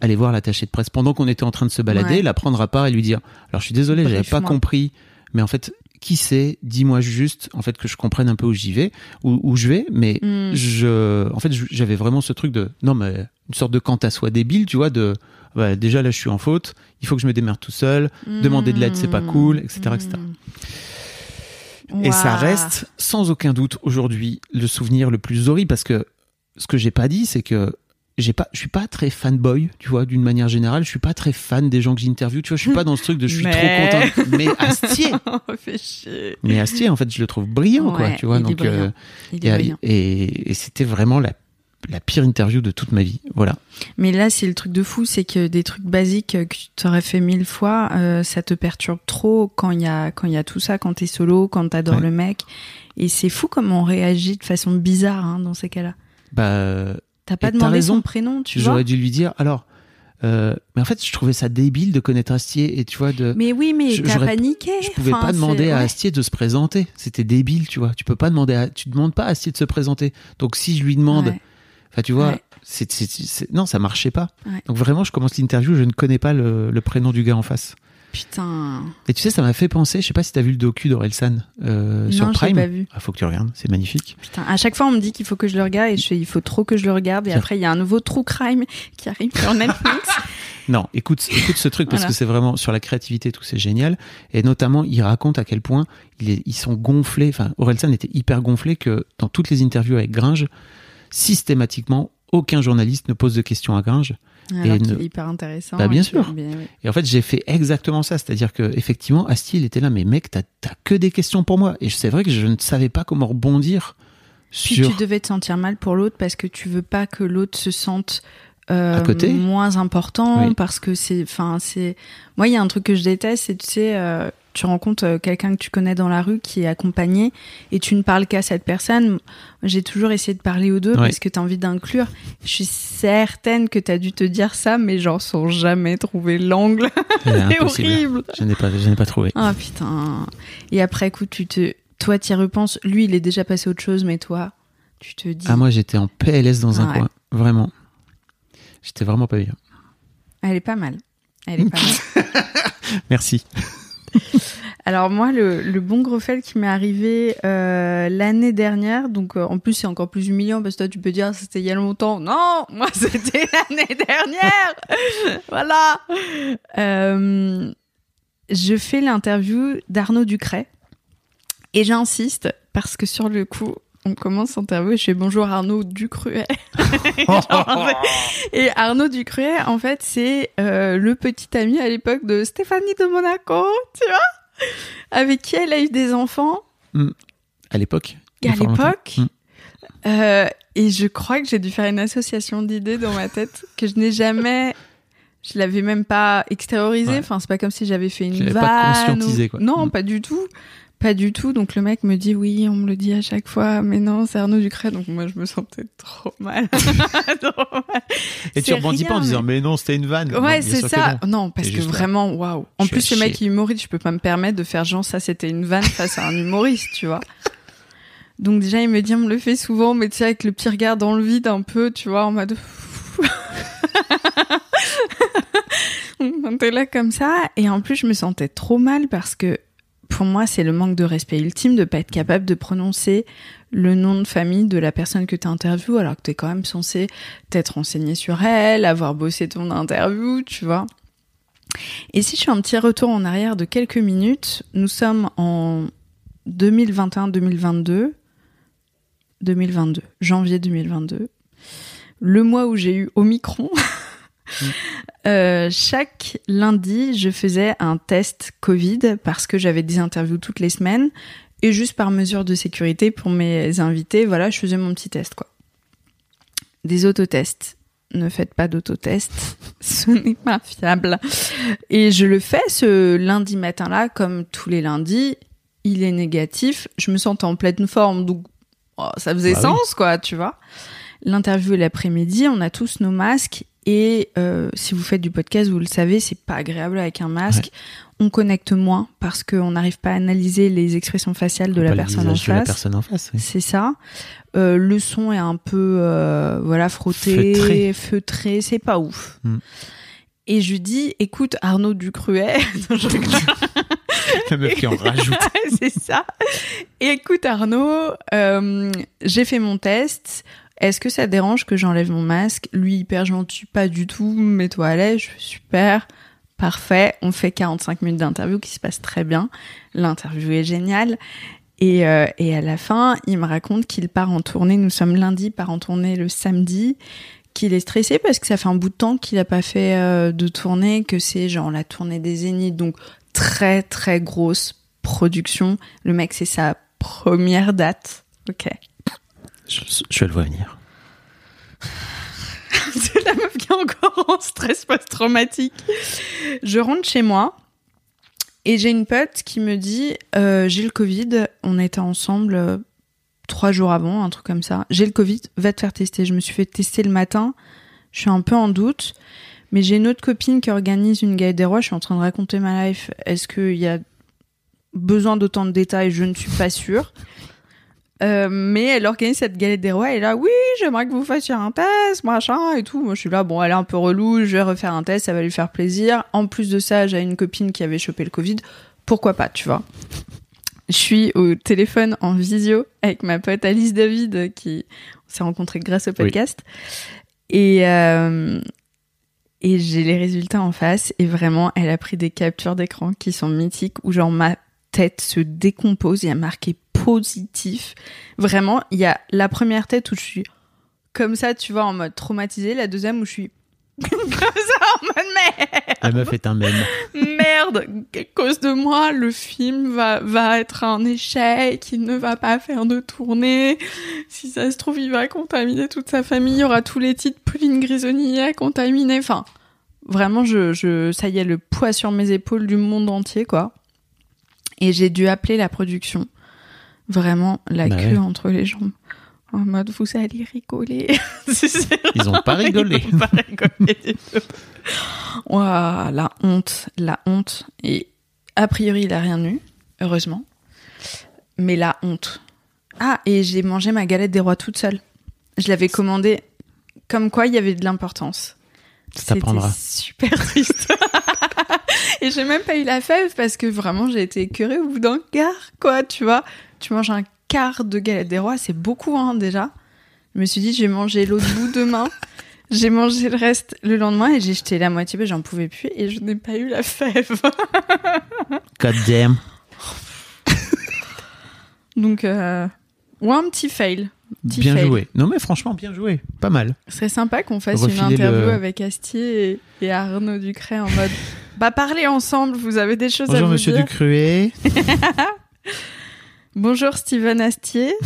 aller voir l'attaché de presse pendant qu'on était en train de se balader, Ouais. la prendre à part et lui dire Alors je suis désolé, j'avais pas Brief-moi. compris, mais en fait, qui c'est Dis-moi juste, en fait, que je comprenne un peu où j'y vais, où, où je vais. Mais Hmm. je, en fait, j'avais vraiment ce truc de non, mais une sorte de quand à soi débile, tu vois, de bah, déjà là, je suis en faute, il faut que je me démerde tout seul, demander de l'aide, c'est pas cool, etc., etc. Et ça reste sans aucun doute aujourd'hui le souvenir le plus horrible parce que ce que j'ai pas dit, c'est que j'ai pas, je suis pas très fanboy, tu vois, d'une manière générale. Je suis pas très fan des gens que j'interviewe, tu vois. Je suis pas dans ce truc de je suis Mais- trop content. Mais Astier, mais Astier, en fait, je le trouve brillant, quoi, tu vois. il Donc, euh, Il est et, brillant. et- et c'était vraiment la, la pire interview de toute ma vie. Voilà. Mais là, c'est le truc de fou, c'est que des trucs basiques que tu t'aurais fait mille fois, euh, ça te perturbe trop quand il y a quand il y a tout ça, quand t'es solo, quand t'adores Ouais. le mec. Et c'est fou comment on réagit de façon bizarre hein, dans ces cas-là. Bah, T'as pas Et demandé raison. son prénom, tu vois j'aurais dû lui dire. Alors, euh, mais en fait, je trouvais ça débile de connaître Astier et tu vois de. Mais oui, mais t'as paniqué. Je pouvais Enfin, pas demander à. Astier de se présenter. C'était débile, tu vois. Tu peux pas demander à, tu demandes pas à Astier de se présenter. Donc si je lui demande, Ouais. enfin tu vois, Ouais. c'est, non, ça marchait pas. Donc vraiment, je commence l'interview, je ne connais pas le, le prénom du gars en face. Putain. Et tu sais, ça m'a fait penser, je sais pas si t'as vu le docu d'Orelsan euh, sur Non, je l'ai Prime. pas vu. Ah, faut que tu regardes, c'est magnifique. Putain, à chaque fois on me dit qu'il faut que je le regarde et je fais il faut trop que je le regarde et après il y a un nouveau true crime qui arrive sur Netflix. Non, écoute, écoute ce truc parce Voilà. que c'est vraiment sur la créativité tout, c'est génial. Et notamment, il raconte à quel point il est- ils sont gonflés. Enfin, Orelsan était hyper gonflé que dans toutes les interviews avec Gringe, systématiquement, aucun journaliste ne pose de questions à Gringe. Alors ne- est hyper intéressant. Bah, bien sûr. bien, oui. Et en fait, j'ai fait exactement ça. C'est-à-dire que effectivement, Astier, il était là, mais mec, t'as t'as que des questions pour moi. Et c'est vrai que je ne savais pas comment rebondir Puis sur. tu devais te sentir mal pour l'autre parce que tu veux pas que l'autre se sente euh, À côté. moins important Oui. parce que c'est enfin c'est moi il y a un truc que je déteste c'est tu sais euh, tu rencontres euh, quelqu'un que tu connais dans la rue qui est accompagné et tu ne parles qu'à cette personne j'ai toujours essayé de parler aux deux Ouais. parce que tu as envie d'inclure je suis certaine que tu as dû te dire ça mais genre sans jamais trouver l'angle C'est horrible Je n'ai pas, je pas trouvé. ah putain et après écoute tu te toi t'y repenses lui il est déjà passé à autre chose mais toi tu te dis Ah, moi, j'étais en PLS dans un Ouais. coin. Vraiment. J'étais vraiment pas bien. Elle est pas mal. Elle est pas mal. Merci. Alors moi, le, bon gros fail qui m'est arrivé euh, l'année dernière, donc euh, en plus c'est encore plus humiliant parce que toi tu peux dire c'était il y a longtemps. Non, moi c'était l'année dernière. voilà. Euh, je fais l'interview d'Arnaud Ducret et j'insiste parce que sur le coup on commence l'interview et je fais bonjour Arnaud Ducruet. et Arnaud Ducruet, en fait, c'est euh, le petit ami à l'époque de Stéphanie de Monaco, tu vois, avec qui elle a eu des enfants À l'époque. à l'époque. Mm. Euh, et je crois que j'ai dû faire une association d'idées dans ma tête que je n'ai jamais. Je l'avais même pas extériorisé. Ouais. Enfin, c'est pas comme si j'avais fait une vanne. pas conscientisé, quoi. Non, Mm. pas du tout. Pas du tout. Donc le mec me dit oui, on me le dit à chaque fois, mais non, c'est Arnaud Ducret. Donc moi, je me sentais trop mal. Trop mal. Et tu rebondis pas en disant, mais non, c'était une vanne. Ouais, c'est ça. non. Non, parce que vraiment, waouh. En Je plus, le mec est humoriste, je peux pas me permettre de faire genre ça, c'était une vanne face à un humoriste, tu vois. Donc déjà, il me dit, on me le fait souvent, mais tu sais, avec le petit regard dans le vide un peu, tu vois, en mode... on était là comme ça, et en plus, je me sentais trop mal parce que pour moi, c'est le manque de respect ultime de pas être capable de prononcer le nom de famille de la personne que tu interviews, alors que tu es quand même censé t'être renseigné sur elle, avoir bossé ton interview, tu vois. Et si je fais un petit retour en arrière de quelques minutes, nous sommes en 2021-2022, 2022, janvier 2022, le mois où j'ai eu Omicron. Euh, chaque lundi, je faisais un test Covid parce que j'avais des interviews toutes les semaines et juste par mesure de sécurité pour mes invités, voilà, je faisais mon petit test quoi. Des autotests. ne faites pas d'autotest, ce n'est pas fiable. Et je le fais ce lundi matin-là, comme tous les lundis. Il est négatif. Je me sentais en pleine forme, donc oh, ça faisait Bah oui. sens, quoi, tu vois. L'interview est l'après-midi, on a tous nos masques. Et euh, si vous faites du podcast, vous le savez, c'est pas agréable avec un masque. On connecte moins parce qu'on n'arrive pas à analyser les expressions faciales de la personne en visage de la face. personne en face. oui. C'est ça. Euh, le son est un peu euh, voilà frotté, Feutré. feutré, c'est pas ouf. Mm. Et je lui dis, écoute Arnaud Ducruet, Non, je rigole. La meuf qui en rajoute. c'est ça. Écoute Arnaud, euh, j'ai fait mon test. Est-ce que ça dérange que j'enlève mon masque? Lui hyper gentil, pas du tout. Mets-toi à l'aise, super. Parfait, on fait 45 minutes d'interview qui se passe très bien. L'interview est géniale. Et, euh, et à la fin, il me raconte qu'il part en tournée. Nous sommes lundi, il part en tournée le samedi. Qu'il est stressé parce que ça fait un bout de temps qu'il n'a pas fait euh, de tournée, que c'est genre la tournée des Zéniths. Donc très très grosse production. Le mec, c'est sa première date. Ok. Je, je le vois venir. c'est la meuf qui est encore en stress post-traumatique. Je rentre chez moi et j'ai une pote qui me dit euh, j'ai le Covid. On était ensemble euh, trois jours avant, un truc comme ça. J'ai le Covid, va te faire tester. Je me suis fait tester le matin. Je suis un peu en doute. Mais j'ai une autre copine qui organise une galette des rois. Je suis en train de raconter ma life. Est-ce qu'il y a besoin d'autant de détails? Je ne suis pas sûre. Euh, mais elle organise cette galette des rois et là, oui, j'aimerais que vous fassiez un test, machin et tout. Moi, je suis là, bon, elle est un peu relou, je vais refaire un test, ça va lui faire plaisir. En plus de ça, j'ai une copine qui avait chopé le Covid. Pourquoi pas, tu vois? Je suis au téléphone en visio avec ma pote Alice David qui s'est rencontrés grâce au podcast. Et, euh, et j'ai les résultats en face et vraiment, elle a pris des captures d'écran qui sont mythiques où genre ma tête se décompose, il y a marqué positif. Vraiment, il y a la première tête où je suis comme ça, tu vois, en mode traumatisé, la deuxième où je suis comme ça en mode merde, La meuf est un mème. merde, à cause de moi, le film va, va être un échec, il ne va pas faire de tournée. Si ça se trouve, il va contaminer toute sa famille, il y aura tous les titres Pauline Grisoni a contaminé. Enfin, vraiment, je, je, ça y est, le poids sur mes épaules du monde entier, quoi. Et j'ai dû appeler la production. Vraiment, la Bah queue ouais. entre les jambes. En mode, vous allez rigoler. Ils ont pas rigolé. ils ont pas rigolé du tout. Ouah, la honte, la honte. Et a priori, il a rien eu, heureusement. Mais la honte. Ah, et j'ai mangé ma galette des rois toute seule. Je l'avais commandée comme quoi il y avait de l'importance. Ça t'apprendra. Super triste. et j'ai même pas eu la fève parce que vraiment j'ai été écœurée au bout d'un quart, quoi, tu vois. Tu manges un quart de galette des rois, c'est beaucoup, hein, déjà. Je me suis dit, je vais manger l'autre bout demain. J'ai mangé le reste le lendemain et j'ai jeté la moitié, mais j'en pouvais plus et je n'ai pas eu la fève. God damn. Donc, euh, ou un petit fail. Petit Bien fail. joué. Non mais franchement, bien joué. Pas mal. Ce serait sympa qu'on fasse une interview le- avec Astier et, et Arnaud Ducret en mode bah parlez ensemble, vous avez des choses à Bonjour vous Monsieur dire. Ducruet. Bonjour Steven Astier.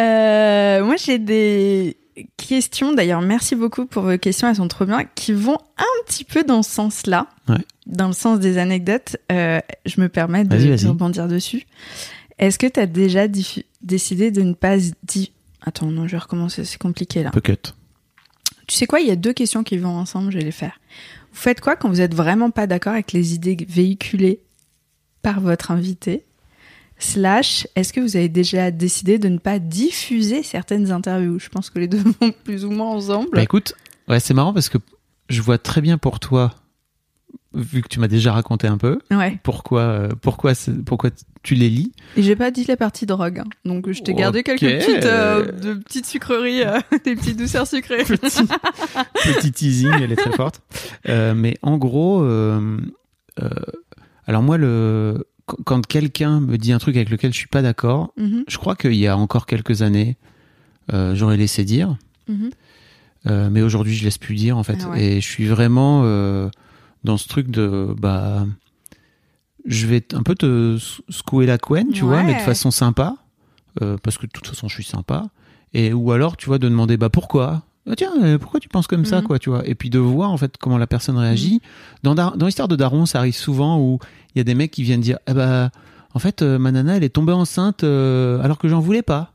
Euh, moi j'ai des questions, d'ailleurs merci beaucoup pour vos questions, elles sont trop bien, qui vont un petit peu dans ce sens-là, Ouais. dans le sens des anecdotes. Euh, je me permets de, Vas-y, de vas-y. rebondir dessus. Est-ce que tu as déjà diffu- décidé de ne pas dire... Attends, non, je vais recommencer, c'est compliqué là. Tu sais quoi, il y a deux questions qui vont ensemble, je vais les faire. Vous faites quoi quand vous êtes vraiment pas d'accord avec les idées véhiculées? Par votre invité Slash, est-ce que vous avez déjà décidé de ne pas diffuser certaines interviews? Je pense que les deux vont plus ou moins ensemble. Bah écoute, ouais, c'est marrant parce que je vois très bien pour toi, vu que tu m'as déjà raconté un peu, Ouais. pourquoi, euh, pourquoi, pourquoi tu les lis. Et j'ai pas dit la partie drogue, hein. donc je t'ai gardé quelques petites, euh, de petites sucreries, euh, des petites douceurs sucrées. Petit teasing, elle est très forte. Euh, mais en gros, alors moi, le, quand quelqu'un me dit un truc avec lequel je suis pas d'accord, Mhm, je crois qu'il y a encore quelques années, euh, j'aurais laissé dire. mhm. Euh, mais aujourd'hui, je laisse plus dire en fait. Ah ouais. Et je suis vraiment euh, dans ce truc de bah, je vais un peu te secouer la couenne, tu vois, mais de façon sympa, parce que de toute façon, je suis sympa. Et ou alors, tu vois, de demander bah pourquoi? Ah, Tiens, euh, pourquoi tu penses comme ça, Mhm. quoi, tu vois? Et puis de voir en fait comment la personne réagit. Dans, Dar- dans l'histoire de Daron, ça arrive souvent où il y a des mecs qui viennent dire ah bah en fait euh, ma nana elle est tombée enceinte euh, alors que j'en voulais pas.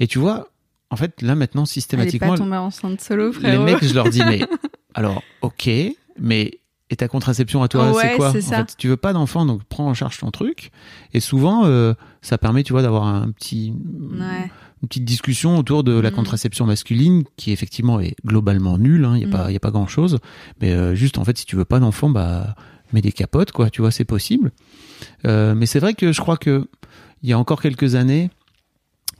Et tu vois, en fait là maintenant Elle est systématiquement pas tombée enceinte solo, les frérot. mecs, je leur dis, mais alors, ok, mais et ta contraception à toi, Ouais, c'est quoi En ça. fait, tu veux pas d'enfant, donc prends en charge ton truc. Et souvent, euh, ça permet, tu vois, d'avoir un petit, Ouais. Une petite discussion autour de la Mm. contraception masculine, qui effectivement est globalement nulle. Il y a Mm. pas, y a pas grand chose. Mais euh, juste, en fait, si tu veux pas d'enfant, bah, mets des capotes, quoi. Tu vois, c'est possible. Euh, mais c'est vrai que je crois que il y a encore quelques années.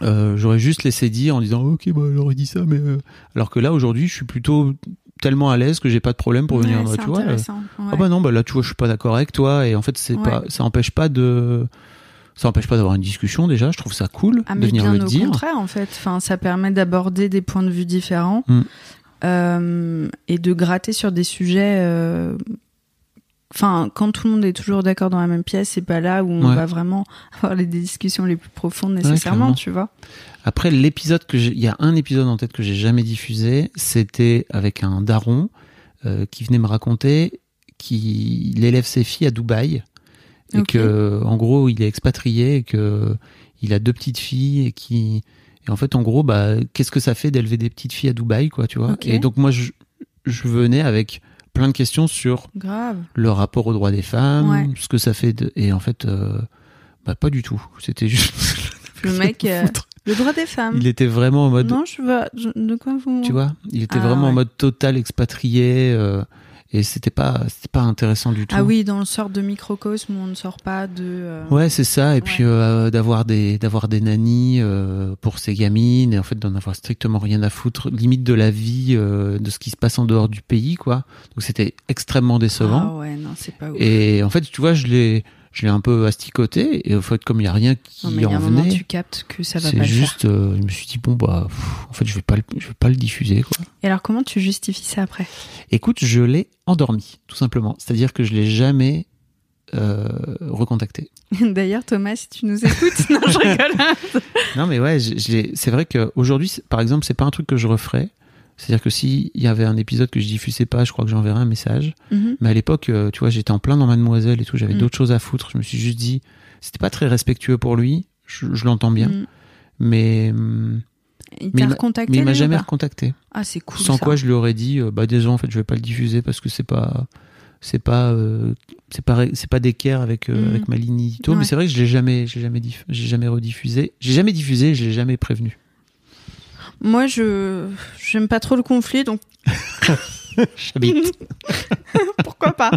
euh, j'aurais juste laissé dire en disant ok bah elle aurait dit ça mais euh, alors que là aujourd'hui je suis plutôt tellement à l'aise que j'ai pas de problème pour venir Ouais, c'est tu vois intéressant. ah bah non bah là tu vois je suis pas d'accord avec toi et en fait c'est Ouais. pas ça empêche pas de ça empêche pas d'avoir une discussion déjà je trouve ça cool Ah, de venir bien le au dire contraire, en fait. Enfin, ça permet d'aborder des points de vue différents Mm. euh, et de gratter sur des sujets. euh, Enfin, quand tout le monde est toujours d'accord dans la même pièce, c'est pas là où on Ouais. va vraiment avoir les discussions les plus profondes nécessairement, tu vois. Après, l'épisode que il y a un épisode en tête que j'ai jamais diffusé, c'était avec un daron euh, qui venait me raconter qu'il élève ses filles à Dubaï et que, en gros, il est expatrié et que il a deux petites filles et qui, et en fait, en gros, bah, qu'est-ce que ça fait d'élever des petites filles à Dubaï, quoi, tu vois? Et donc moi, je, je venais avec plein de questions sur Grave. le rapport aux droits des femmes, Ouais. ce que ça fait, de, et en fait, euh, bah, pas du tout. C'était juste Le mec, euh, le droit des femmes. Il était vraiment en mode, Non, je je- De quoi vous. tu vois, il était Ah, vraiment en mode total expatrié euh, et c'était pas c'était pas intéressant du tout. Ah oui, dans le sort de microcosme où on ne sort pas de. euh, Ouais, c'est ça. Et puis euh, d'avoir des d'avoir des nannies euh, pour ses gamines et en fait d'en avoir strictement rien à foutre, limite de la vie, de ce qui se passe en dehors du pays, quoi. Donc c'était extrêmement décevant. Ah ouais, non, c'est pas ouf. Et en fait, tu vois, je l'ai je l'ai un peu asticoté et en fait comme il y a rien qui Non, mais il y a en un moment, venait, tu captes que ça va c'est pas le faire. juste, euh, je me suis dit bon bah, pff, en fait, je vais pas le, je vais pas le diffuser, quoi. Et alors, comment tu justifies ça après? Écoute, je l'ai endormi, tout simplement. C'est-à-dire que je l'ai jamais euh, recontacté. D'ailleurs, Thomas, si tu nous écoutes, non, je rigole. Non, mais ouais, c'est vrai qu'aujourd'hui, par exemple, c'est pas un truc que je referais. C'est-à-dire que s'il y avait un épisode que je diffusais pas, je crois que j'enverrais un message. Mhm. Mais à l'époque, euh, tu vois, j'étais en plein dans Mademoiselle et tout, j'avais Mm. d'autres choses à foutre. Je me suis juste dit, c'était pas très respectueux pour lui. Je, je l'entends bien, Mhm. mais Il Mais recontacté mais il m'a jamais recontacté. Ah, c'est cool. Sans ça. quoi je lui aurais dit, euh, bah déjà en fait, je vais pas le diffuser parce que c'est pas, c'est pas, euh, c'est pas, c'est pas d'équerre avec euh, Mhm. avec ma ligne édito. Ouais. Mais c'est vrai que je l'ai jamais, j'ai jamais, j'ai jamais rediffusé. J'ai jamais diffusé, je l'ai jamais prévenu. Moi, je j'aime pas trop le conflit, donc J'habite. pourquoi pas?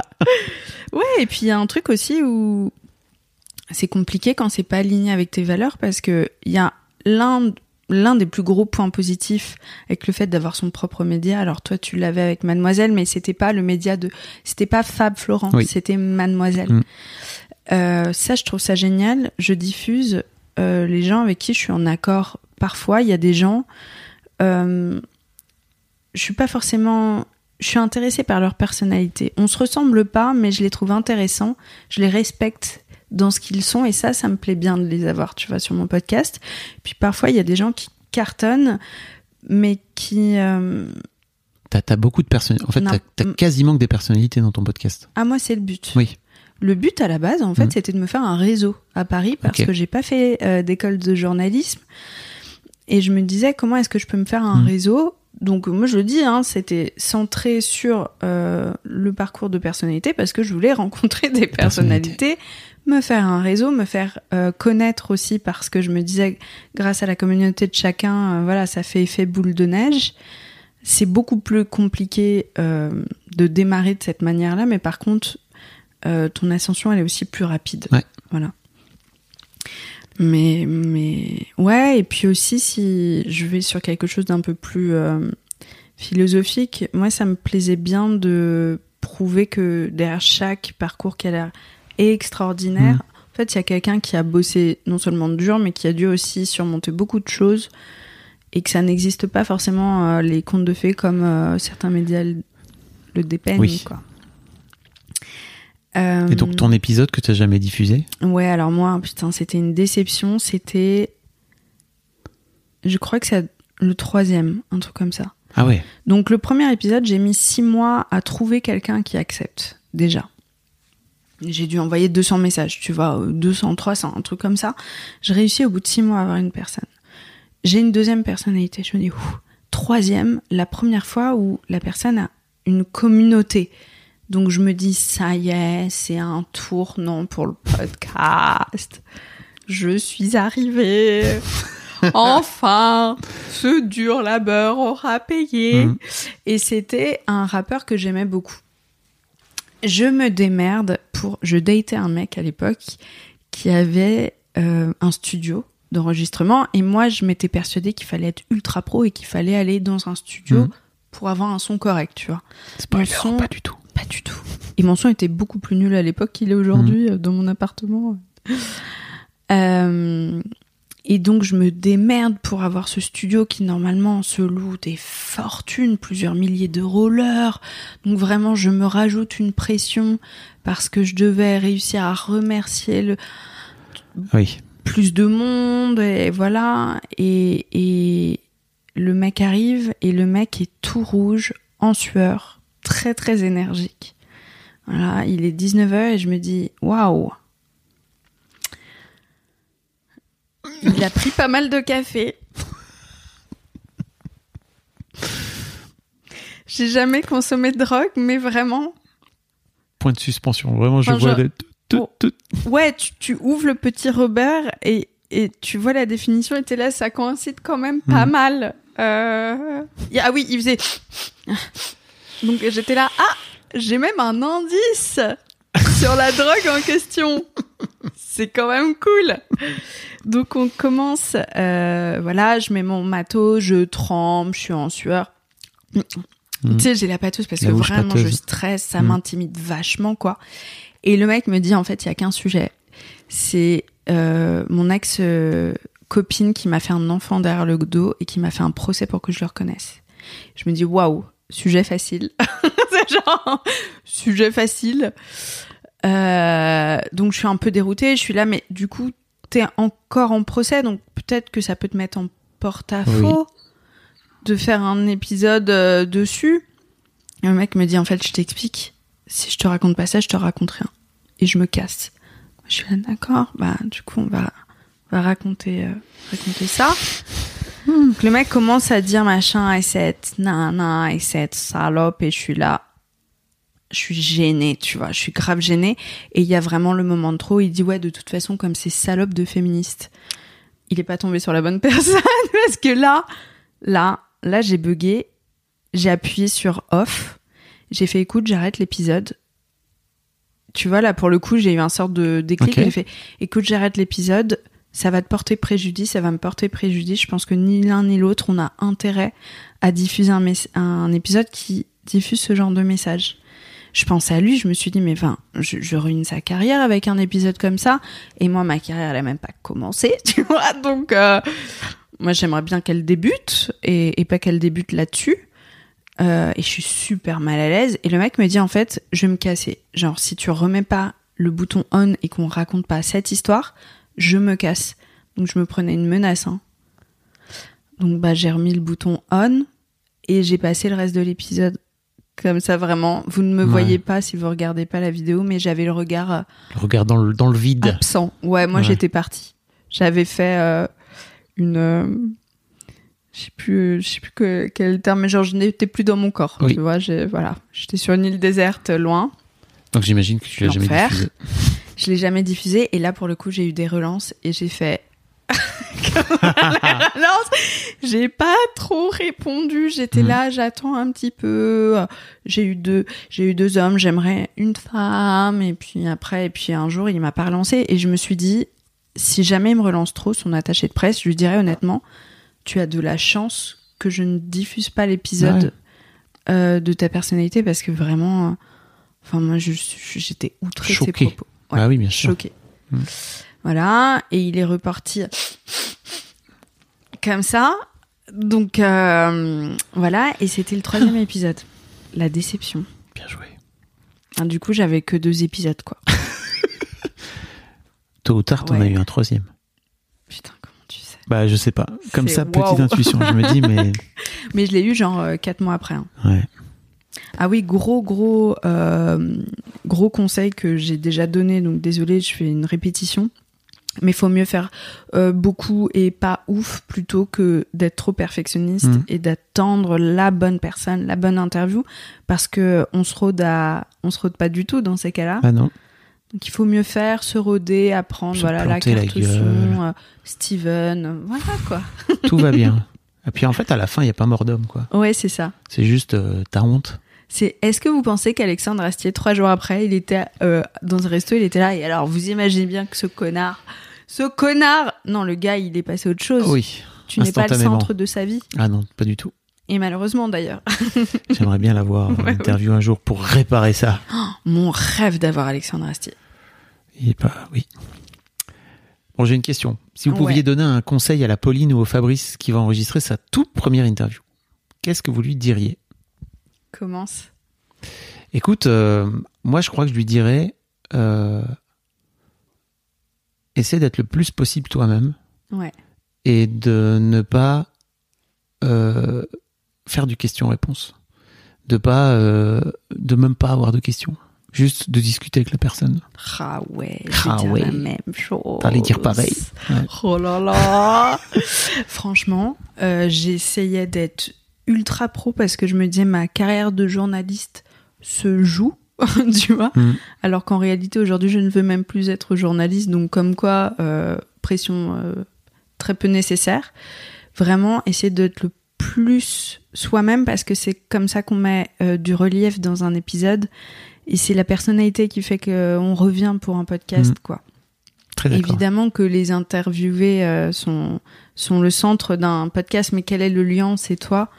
Ouais, et puis il y a un truc aussi où c'est compliqué quand c'est pas aligné avec tes valeurs parce que il y a l'un l'un des plus gros points positifs avec le fait d'avoir son propre média. Alors toi, tu l'avais avec Mademoiselle, mais c'était pas le média de, c'était pas Fab Florent, Oui. c'était Mademoiselle. Mm. Euh, ça, je trouve ça génial. Je diffuse euh, les gens avec qui je suis en accord. Parfois, il y a des gens, euh, je suis pas forcément, je suis intéressée par leur personnalité. On se ressemble pas, mais je les trouve intéressants. Je les respecte dans ce qu'ils sont et ça, ça me plaît bien de les avoir, tu vois, sur mon podcast. Puis parfois, il y a des gens qui cartonnent, mais qui, euh, T'as as beaucoup de personnalités. En fait, t'as Mm. quasiment que des personnalités dans ton podcast. ah moi, c'est le but. Oui. Le but à la base, en fait, Mhm. c'était de me faire un réseau à Paris parce Ok. que j'ai pas fait euh, d'école de journalisme et je me disais comment est-ce que je peux me faire un Mhm. réseau? Donc moi je le dis, hein, c'était centré sur euh, le parcours de personnalité parce que je voulais rencontrer des personnalités, me faire un réseau, me faire euh, connaître aussi parce que je me disais grâce à la communauté de chacun, euh, voilà, ça fait effet boule de neige. C'est beaucoup plus compliqué de démarrer de cette manière-là, mais par contre, ton ascension elle est aussi plus rapide. Ouais. Voilà. Mais mais ouais et puis aussi si je vais sur quelque chose d'un peu plus euh, philosophique, moi ça me plaisait bien de prouver que derrière chaque parcours qui a l'air extraordinaire, Mhm. en fait il y a quelqu'un qui a bossé non seulement dur mais qui a dû aussi surmonter beaucoup de choses et que ça n'existe pas forcément euh, les contes de fées comme euh, certains médias le le dépeignent Oui. quoi. Euh, Et donc ton épisode que t'as jamais diffusé Ouais, alors moi, putain, c'était une déception. C'était. Je crois que ça. le troisième, un truc comme ça. Ah ouais. Donc le premier épisode, j'ai mis six mois à trouver quelqu'un qui accepte, déjà. J'ai dû envoyer 200 messages, tu vois, euh, 200, 300, un truc comme ça. J'ai réussi au bout de six mois à avoir une personne. J'ai une deuxième personnalité, je me dis, ouf. Troisième, la première fois où la personne a une communauté. Donc je me dis, ça y est, c'est un tournant pour le podcast. Je suis arrivée. Enfin, ce dur labeur aura payé. Mhm. Et c'était un rappeur que j'aimais beaucoup. Je me démerde pour. Je datais un mec à l'époque qui avait euh, un studio d'enregistrement et moi je m'étais persuadée qu'il fallait être ultra pro et qu'il fallait aller dans un studio Mhm. pour avoir un son correct, tu vois. Spoiler, son- pas du tout. Pas du tout. Et mon son était beaucoup plus nul à l'époque qu'il est aujourd'hui euh, dans mon appartement. Euh, et donc je me démerde pour avoir ce studio qui normalement se loue des fortunes, plusieurs milliers d'euros l'heure. Donc vraiment je me rajoute une pression parce que je devais réussir à remercier le Oui. plus de monde et voilà et, et le mec arrive et le mec est tout rouge en sueur très très énergique voilà il est 19h et je me dis waouh il a pris pas mal de café j'ai jamais consommé de drogue mais vraiment Point de suspension. Vraiment, je Enfin, vois je- des- tout- Oh. Ouais, tu, tu ouvres le petit Robert et, et tu vois la définition et t'es là, ça coïncide quand même pas Hmm. mal. Euh... Ah oui, il faisait... Donc j'étais là, ah, j'ai même un indice sur la drogue en question. C'est quand même cool. Donc on commence, euh, voilà, je mets mon matos, je tremble, je suis en sueur. Mhm. Tu sais, j'ai la pâteuse parce La que vraiment pâteuse. je stresse, ça Mhm. m'intimide vachement, quoi. Et le mec me dit, en fait, il y a qu'un sujet. C'est euh, mon ex copine qui m'a fait un enfant derrière le dos et qui m'a fait un procès pour que je le reconnaisse. Je me dis, waouh, sujet facile. C'est genre, sujet facile. Euh, donc je suis un peu déroutée, je suis là, mais du coup, t'es encore en procès, donc peut-être que ça peut te mettre en porte-à-faux de faire un épisode euh, dessus. Et le mec me dit, en fait, je t'explique, si je te raconte pas ça, je te raconte rien. Et je me casse. Je suis là, d'accord, bah du coup, on va, on va raconter, euh, raconter ça. Donc, le mec commence à dire machin, et cette nana, et cette salope, et je suis là. Je suis gênée, tu vois, je suis grave gênée. Et il y a vraiment le moment de trop, il dit, ouais, de toute façon, comme c'est salope de féministe, il est pas tombé sur la bonne personne, parce que là, là, là, j'ai bugué, j'ai appuyé sur off, j'ai fait écoute, j'arrête l'épisode. Tu vois, là, pour le coup, j'ai eu un sort de déclic, Ok. j'ai fait écoute, j'arrête l'épisode, ça va te porter préjudice, ça va me porter préjudice. Je pense que ni l'un ni l'autre, on a intérêt à diffuser un, épisode qui diffuse ce genre de message. Je pense à lui, je me suis dit, mais enfin, je, ruine sa carrière avec un épisode comme ça. Et moi, ma carrière, elle a même pas commencé, tu vois. Donc, euh, moi, j'aimerais bien qu'elle débute et, et pas qu'elle débute là-dessus. Euh, et je suis super mal à l'aise. Et le mec me dit, en fait, je vais me casser. Genre, si tu remets pas le bouton on et qu'on raconte pas cette histoire, je me casse. Donc, je me prenais une menace. hein. Donc, bah, j'ai remis le bouton on et j'ai passé le reste de l'épisode comme ça, vraiment. Vous ne me Ouais. voyez pas si vous regardez pas la vidéo, mais j'avais le regard euh, Le regard dans le, dans le vide. absent. Ouais, moi Ouais. j'étais partie. J'avais fait euh, une. euh, je sais plus, je sais plus que, quel terme, mais genre je n'étais plus dans mon corps. Oui. Tu vois, voilà, j'étais sur une île déserte, loin. Donc j'imagine que tu l'as jamais diffusé. Je l'ai jamais diffusé et là pour le coup j'ai eu des relances et j'ai fait. Relance, j'ai pas trop répondu. J'étais Mhm. là, j'attends un petit peu. J'ai eu deux, j'ai eu deux hommes. J'aimerais une femme et puis après et puis un jour il m'a pas relancé et je me suis dit si jamais il me relance trop son attaché de presse, je lui dirais honnêtement, tu as de la chance que je ne diffuse pas l'épisode euh, de ta personnalité parce que vraiment, enfin moi j'étais outrée de ses propos. Ouais, Ah oui, bien sûr. choquée. Mm. Voilà, et il est reparti comme ça. Donc euh, voilà, et c'était le troisième épisode, la déception. Bien joué. Ah, Du coup, j'avais que deux épisodes quoi. Tôt ou tard, t'en Ouais. as eu un troisième. Putain, comment tu sais? Bah, je sais pas. Comme ça, petite intuition. Je me dis, mais Mais je l'ai eu genre 4 mois après. hein. ouais. Ah oui, gros, gros, euh, gros conseil que j'ai déjà donné. Donc désolé, je fais une répétition. Mais il faut mieux faire euh, beaucoup et pas ouf plutôt que d'être trop perfectionniste Mhm. et d'attendre la bonne personne, la bonne interview, parce que on se rôde à, on se rôde pas du tout dans ces cas-là. Ah non. Donc il faut mieux faire, se rôder, apprendre, Se voilà, la la carte gueule. son, euh, Steven, euh, voilà quoi. Tout va bien. Et puis en fait, à la fin, il y a pas mort d'homme, quoi. Ouais, c'est ça. C'est juste, euh, t'as honte. C'est. Est-ce que vous pensez qu'Alexandre Astier, trois jours après, il était euh, dans un resto, il était là et alors vous imaginez bien que ce connard, ce connard, non le gars, il est passé à autre chose. Oui. tu n'es pas le centre de sa vie. Ah non, pas du tout. Et malheureusement d'ailleurs, J'aimerais bien l'avoir en Ouais, interview un jour pour réparer ça. mon rêve d'avoir Alexandre Astier. Il est pas, oui. Bon, j'ai une question. Si vous Ouais. pouviez donner un conseil à la Pauline ou au Fabrice qui va enregistrer sa toute première interview, qu'est-ce que vous lui diriez? Commence. Écoute, euh, moi je crois que je lui dirais euh, essaie d'être le plus possible toi-même Ouais. et de ne pas euh, faire du question-réponse. De pas euh, de même pas avoir de questions. Juste de discuter avec la personne. Ah ouais, Ah ouais. la même chose. T'allais dire pareil. Ouais. Oh là là Franchement, j'essayais d'être ultra pro parce que je me disais ma carrière de journaliste se joue, tu vois. Mm. Alors qu'en réalité, aujourd'hui, je ne veux même plus être journaliste. Donc, comme quoi, euh, pression euh, très peu nécessaire. Vraiment, essayer d'être le plus soi-même parce que c'est comme ça qu'on met euh, du relief dans un épisode. Et c'est la personnalité qui fait qu'on revient pour un podcast, Mm. quoi. Très. Évidemment que les interviewés sont, sont le centre d'un podcast, mais quel est le lien? C'est toi.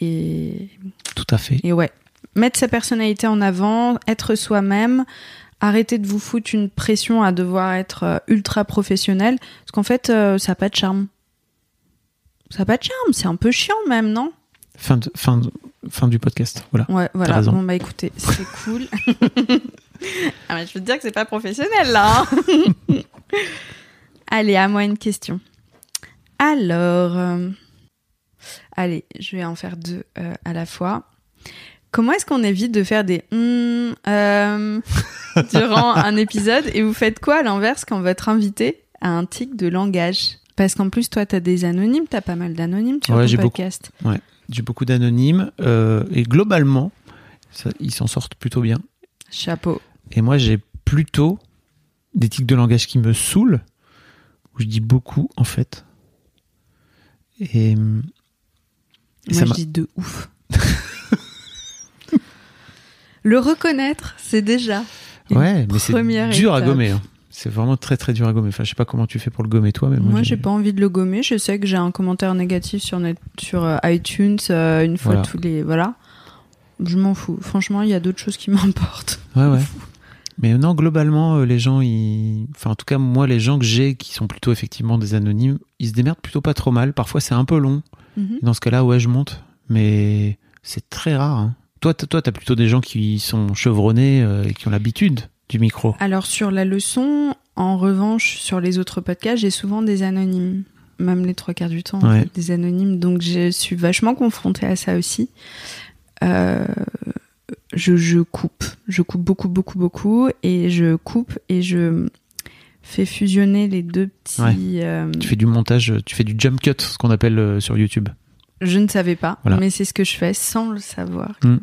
Et, Tout à fait. et ouais, mettre sa personnalité en avant, être soi-même, arrêter de vous foutre une pression à devoir être euh, ultra professionnel, parce qu'en fait, euh, ça n'a pas de charme. Ça n'a pas de charme, c'est un peu chiant même, non? Fin, de- fin, de- fin du podcast. Voilà. Ouais, voilà. raison. Bon, bah écoutez, c'est cool. ah, mais je peux te dire que c'est pas professionnel là. hein. allez, à moi une question. Alors, euh, allez, je vais en faire deux euh, à la fois. Comment est-ce qu'on évite de faire des hum, euh, durant un épisode et vous faites quoi à l'inverse quand votre invité a un tic de langage? Parce qu'en plus, toi, t'as des anonymes, t'as pas mal d'anonymes sur Ouais, ton beaucoup. podcast. J'ai beaucoup d'anonymes euh, et globalement, ça- ils s'en sortent plutôt bien. Chapeau. Et moi, j'ai plutôt des tics de langage qui me saoulent, où je dis beaucoup en fait. Et, et Moi, ça je dis de ouf. Le reconnaître, c'est déjà. ouais, mais c'est dur à gommer. hein. C'est vraiment très très dur à gommer. Enfin, je sais pas comment tu fais pour le gommer toi, mais moi, Moi, j'ai pas envie de le gommer. Je sais que j'ai un commentaire négatif sur, net, sur euh, iTunes euh, une fois Voilà. tous les. Voilà. Je m'en fous. Franchement, il y a d'autres choses qui m'importent. Ouais, ouais. Mais non, globalement, euh, les gens, ils... enfin, en tout cas, moi, les gens que j'ai qui sont plutôt effectivement des anonymes, ils se démerdent plutôt pas trop mal. Parfois, c'est un peu long. Mhm. Dans ce cas-là, ouais, je monte. Mais c'est très rare. hein. Toi, toi, t'as plutôt des gens qui sont chevronnés euh, et qui ont l'habitude du micro. Alors, sur la leçon, en revanche, sur les autres podcasts, j'ai souvent des anonymes. Même les trois quarts du temps, en Ouais. fait, des anonymes. Donc, je suis vachement confrontée à ça aussi. Euh, je, je coupe. Je coupe beaucoup, beaucoup, beaucoup. Et je coupe et je fais fusionner les deux petits. Ouais. euh, Tu fais du montage, tu fais du jump cut, ce qu'on appelle euh, sur YouTube. Je ne savais pas, Voilà. mais c'est ce que je fais sans le savoir. Mm.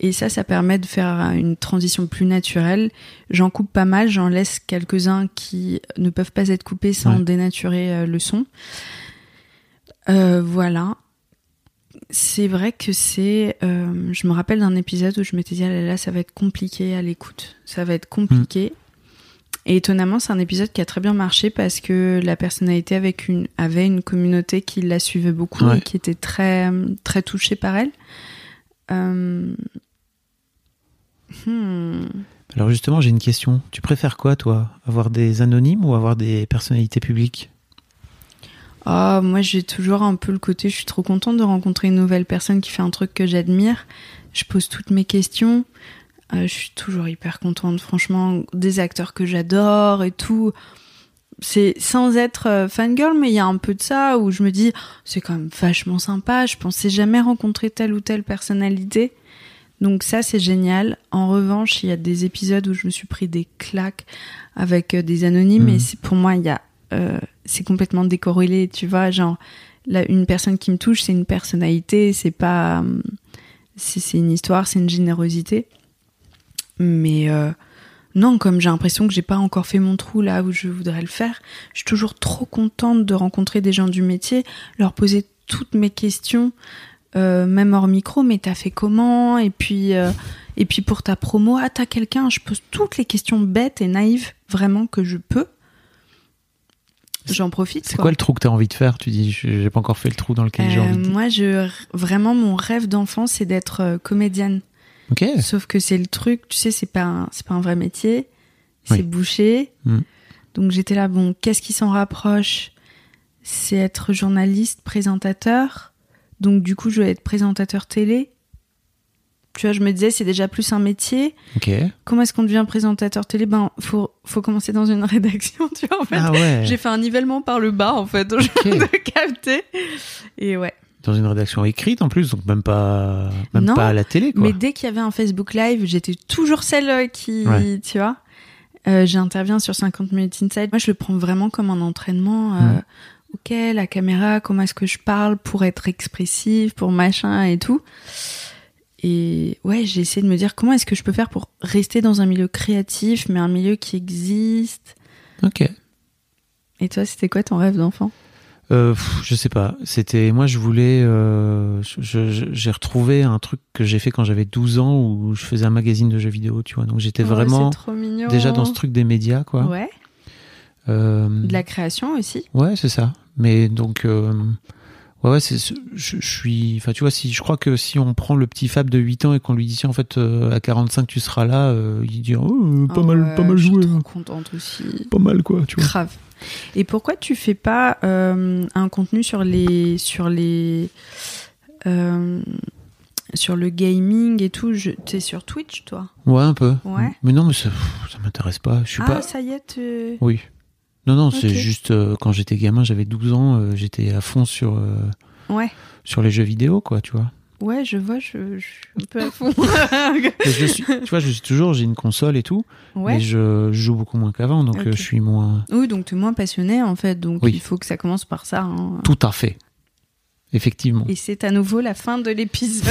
Et ça, ça permet de faire une transition plus naturelle. J'en coupe pas mal, j'en laisse quelques-uns qui ne peuvent pas être coupés sans Ouais. dénaturer euh, le son. Euh, voilà. C'est vrai que c'est. je me rappelle d'un épisode où je m'étais dit, ah là là, ça va être compliqué à l'écoute. Ça va être compliqué. Et étonnamment, c'est un épisode qui a très bien marché parce que la personnalité avec une, avait une communauté qui la suivait beaucoup Ouais. et qui était très, très touchée par elle. Euh, hmm. Alors justement, j'ai une question. Tu préfères quoi, toi? Avoir des anonymes ou avoir des personnalités publiques? Oh, moi, j'ai toujours un peu le côté, je suis trop contente de rencontrer une nouvelle personne qui fait un truc que j'admire. Je pose toutes mes questions. Euh, je suis toujours hyper contente, franchement, des acteurs que j'adore et tout. c'est sans être euh, fangirl, mais il y a un peu de ça où je me dis, c'est quand même vachement sympa. Je pensais jamais rencontrer telle ou telle personnalité. Donc ça, c'est génial. En revanche, il y a des épisodes où je me suis pris des claques avec euh, des anonymes et c'est pour moi, il y a, euh, c'est complètement décorrélé, tu vois. Genre, là, une personne qui me touche, c'est une personnalité, c'est pas, hum, c'est c'est une histoire, c'est une générosité. Mais euh, non, comme j'ai l'impression que j'ai pas encore fait mon trou là où je voudrais le faire, je suis toujours trop contente de rencontrer des gens du métier, leur poser toutes mes questions, euh, même hors micro. Mais t'as fait comment? Et puis euh, et puis pour ta promo, ah t'as quelqu'un Je pose toutes les questions bêtes et naïves vraiment que je peux. J'en profite. C'est quoi le trou que t'as envie de faire? Tu dis, je- j'ai pas encore fait le trou dans lequel j'ai Euh, envie de. Moi, je vraiment mon rêve d'enfant, c'est d'être comédienne. Sauf que c'est le truc, tu sais, c'est pas un, c'est pas un vrai métier, c'est Oui. bouché. Mm. Donc j'étais là, bon, qu'est-ce qui s'en rapproche? C'est être journaliste, présentateur. Donc du coup, je vais être présentateur télé. Tu vois, je me disais, c'est déjà plus un métier. Comment est-ce qu'on devient présentateur télé? Ben, faut, faut commencer dans une rédaction, tu vois, en fait. Ah ouais. J'ai fait un nivellement par le bas, en fait, viens de capter. Et ouais. Dans une rédaction écrite en plus, donc même pas, même Non, pas à la télé quoi. Mais dès qu'il y avait un Facebook Live, j'étais toujours celle euh, qui, Ouais. tu vois. Euh, J'interviens sur 50 minutes inside. Moi, je le prends vraiment comme un entraînement. euh. Ok, la caméra, comment est-ce que je parle pour être expressive, pour machin et tout. Et ouais, j'ai essayé de me dire comment est-ce que je peux faire pour rester dans un milieu créatif, mais un milieu qui existe? Ok. Et toi, c'était quoi ton rêve d'enfant? Euh, pff, je sais pas. C'était moi, je voulais. euh, j'ai retrouvé un truc que j'ai fait quand j'avais 12 ans où je faisais un magazine de jeux vidéo, tu vois. Donc j'étais Ouais, vraiment déjà dans ce truc des médias, quoi. Ouais. Euh, De la création aussi. Ouais, c'est ça. Mais donc, ouais, ouais, c'est, je, je suis, enfin, tu vois, si je crois que si on prend le petit Fab de 8 ans et qu'on lui dit, tiens, en fait, à 45, tu seras là, il dit, oh, pas Ah mal, pas mal je suis joué, trop hein. contente aussi. pas mal, quoi, tu vois. Grave. Et pourquoi tu fais pas euh, un contenu sur les sur les euh, sur le gaming et tout? Je- T'es sur Twitch, toi? Ouais, un peu. Ouais. Mais non, mais ça, ça m'intéresse pas. Je suis Ah, pas. ça y est, tu... Oui. Non, non, c'est juste euh, quand j'étais gamin, j'avais 12 ans, euh, j'étais à fond sur euh, Ouais. sur les jeux vidéo, quoi, tu vois. Ouais, je vois, je, je suis un peu à fond. Et je suis, tu vois, je suis toujours, j'ai une console et tout, ouais. mais je, je joue beaucoup moins qu'avant, donc euh, je suis moins. Oui, donc tu es moins passionné en fait, donc Oui. il faut que ça commence par ça. hein. Tout à fait. Effectivement. Et c'est à nouveau la fin de l'épisode,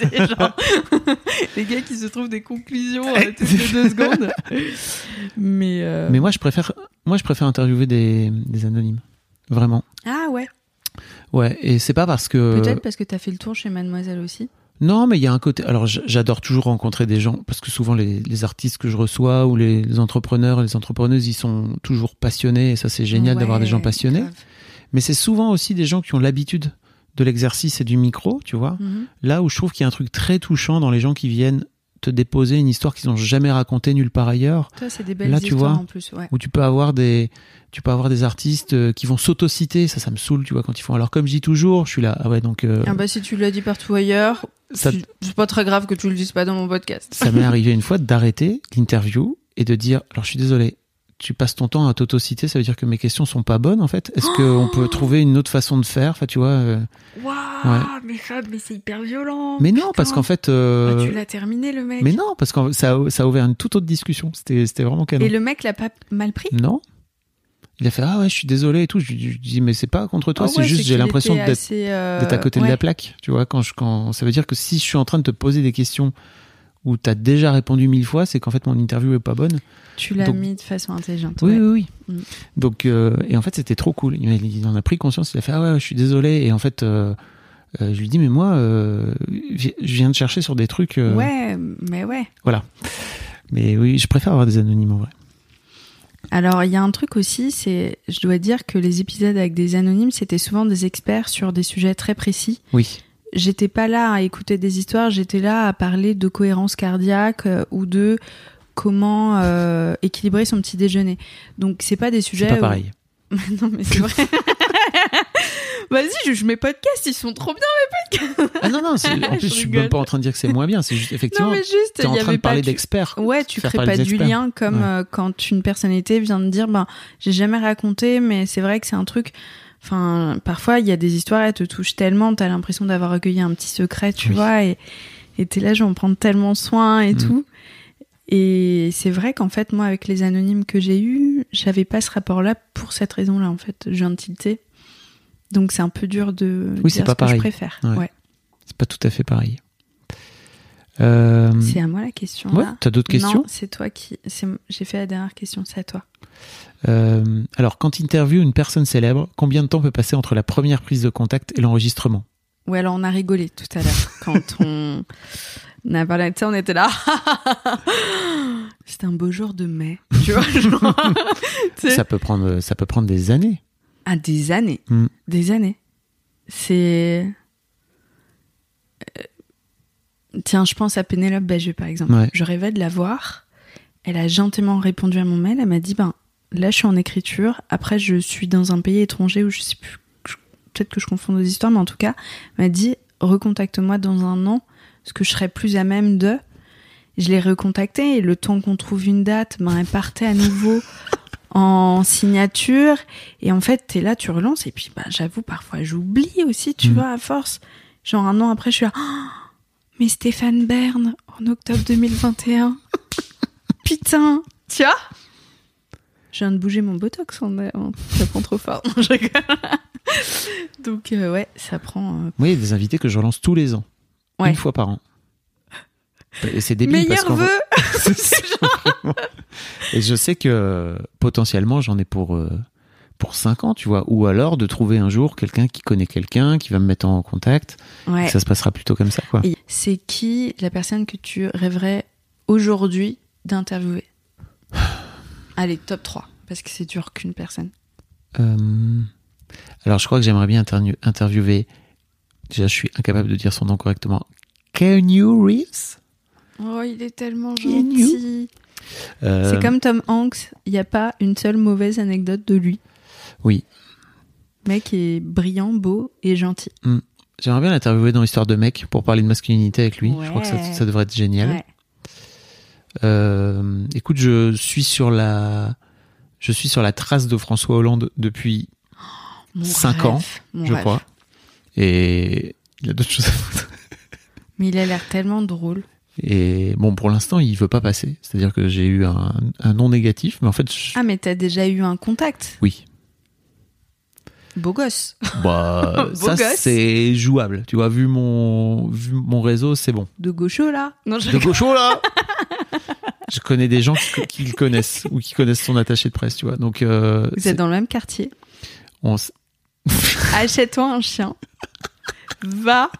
tu sais, genre les gars qui se trouvent des conclusions euh, toutes les deux secondes. Mais, euh, Mais moi, je préfère, moi, je préfère interviewer des, des anonymes. Vraiment. ah ouais, Ouais. Et c'est pas parce que. peut-être parce que tu as fait le tour chez Mademoiselle aussi. Non, mais il y a un côté. Alors, j'adore toujours rencontrer des gens parce que souvent les, les artistes que je reçois ou les, les entrepreneurs, les entrepreneuses, ils sont toujours passionnés et ça, c'est génial d'avoir des gens passionnés. grave. Mais c'est souvent aussi des gens qui ont l'habitude de l'exercice et du micro, tu vois. Mhm. Là où je trouve qu'il y a un truc très touchant dans les gens qui viennent te déposer une histoire qu'ils n'ont jamais racontée nulle part ailleurs. C'est des belles Là, tu vois, en plus, ouais. où tu peux avoir des tu peux avoir des artistes euh, qui vont s'autociter ça ça me saoule tu vois quand ils font alors comme je dis toujours je suis là ah ouais donc euh, Ah bah si tu l'as dit partout ailleurs, Ça- c'est pas très grave que tu le dises pas dans mon podcast. ça m'est arrivé une fois d'arrêter l'interview et de dire alors je suis désolé tu passes ton temps à t'autociter ça veut dire que mes questions sont pas bonnes en fait est-ce qu'on peut trouver une autre façon de faire? Enfin tu vois euh, Waouh, Ouais. mais Fab, mais c'est hyper violent. mais non putain. parce qu'en fait Ah, euh, tu l'as terminé le mec. mais non parce que ça a, ça a ouvert une toute autre discussion c'était c'était vraiment canon Et le mec l'a pas mal pris? Non il a fait ah ouais je suis désolé et tout je, lui- dis mais c'est pas contre toi Ah c'est ouais, juste j'ai l'impression d'être assez, euh, d'être à côté ouais. de la plaque. Tu vois, quand je, quand, ça veut dire que si je suis en train de te poser des questions où tu as déjà répondu mille fois, c'est qu'en fait mon interview est pas bonne. Tu l'as Donc- mis de façon intelligente. Oui, ouais. oui, oui. Mm. Donc, euh, et en fait, c'était trop cool. Il, en a pris conscience. Il a fait Ah ouais, je suis désolé. Et en fait, euh, euh, je lui dis Mais moi, je viens de chercher sur des trucs. Ouais, mais ouais. Voilà. Mais oui, je préfère avoir des anonymes en vrai. Alors, il y a un truc aussi, c'est, je dois dire que les épisodes avec des anonymes, c'était souvent des experts sur des sujets très précis. Oui. J'étais pas là à écouter des histoires, j'étais là à parler de cohérence cardiaque euh, ou de comment euh, équilibrer son petit déjeuner. Donc, c'est pas des sujets. C'est pas où- pareil. non, mais c'est vrai. Vas-y, juge mes podcasts, ils sont trop bien. Ah non, non, en Je plus, je suis rigole. même pas en train de dire que c'est moins bien. C'est juste, effectivement, Non, mais juste, t'es en y train avait de parler d'experts. Ouais, tu crées pas du lien comme Ouais. euh, quand une personnalité vient de dire, ben, j'ai jamais raconté, mais c'est vrai que c'est un truc. Enfin, parfois, il y a des histoires, elles te touchent tellement, t'as l'impression d'avoir recueilli un petit secret, tu Oui. vois, et t'es là, je vais en prendre tellement soin et Mm. tout. Et c'est vrai qu'en fait, moi, avec les anonymes que j'ai eus, j'avais pas ce rapport-là pour cette raison-là, en fait. Je viens de tilter. Donc, c'est un peu dur de Oui, c'est dire pas ce que pareil. je préfère. Ouais. Ouais. C'est pas tout à fait pareil. Euh, C'est à moi la question. ouais, t'as d'autres questions? Non, c'est toi qui. J'ai fait la dernière question, c'est à toi. Euh, alors, quand tu interviews une personne célèbre, combien de temps peut passer entre la première prise de contact et l'enregistrement? Ouais, alors on a rigolé tout à l'heure quand on a parlé de ça, on était là. C'était un beau jour de mai, tu vois. genre, ça peut, prendre, ça peut prendre des années. Ah, des années, Mm. des années. C'est. Tiens, je pense à Pénélope Bagieux par exemple. Ouais. Je rêvais de la voir. Elle a gentiment répondu à mon mail. Elle m'a dit ben là, je suis en écriture. Après, je suis dans un pays étranger où je sais plus. Peut-être que je confonds nos histoires, mais en tout cas, elle m'a dit recontacte-moi dans un an, parce que je serai plus à même de. Je l'ai recontactée et le temps qu'on trouve une date, ben elle partait à nouveau en signature. Et en fait, t'es là, tu relances. Et puis, bah, j'avoue, parfois, j'oublie aussi, tu Mm. vois, à force. Genre un an après, je suis là. Oh, mais Stéphane Bern, en octobre 2021. Putain, tu vois? Je viens de bouger mon botox en, en tapant trop fort. Donc, euh, ouais, ça prend. euh, Oui, il y a des invités que je relance tous les ans. Ouais. Une fois par an. Et c'est débile parce Meilleur qu'en vœu Et je sais que euh, potentiellement j'en ai pour euh, pour 5 ans, tu vois, ou alors de trouver un jour quelqu'un qui connaît quelqu'un, qui va me mettre en contact, Ouais. et ça se passera plutôt comme ça, quoi. C'est qui la personne que tu rêverais aujourd'hui d'interviewer? Allez, top 3, parce que c'est dur qu'une personne. Euh, alors je crois que j'aimerais bien interview- interviewer. Déjà, je suis incapable de dire son nom correctement. Keanu Reeves? Oh, il est tellement gentil. Euh, C'est comme Tom Hanks, il n'y a pas une seule mauvaise anecdote de lui. Oui. Mec est brillant, beau et gentil. J'aimerais bien l'interviewer dans Histoire de mec pour parler de masculinité avec lui. Je crois que ça, devrait être génial. Ouais. Euh, écoute, je suis sur la, je suis sur la trace de François Hollande depuis Mon 5 rêve, ans, je rêve. crois. Et il a d'autres choses à foutre. Mais il a l'air tellement drôle. Et bon, pour l'instant, il veut pas passer. C'est-à-dire que j'ai eu un, un non négatif, mais en fait, je- Ah, mais t'as déjà eu un contact? Oui. Beau gosse. Bah, Beau ça, c'est jouable. Tu vois, vu mon, vu mon réseau, c'est bon. De gaucho, là Non, je De gaucho, là Je connais des gens qui, qui le connaissent ou qui connaissent son attaché de presse, tu vois. Donc, euh, Vous êtes dans le même quartier. on s- Achète-toi un chien. Va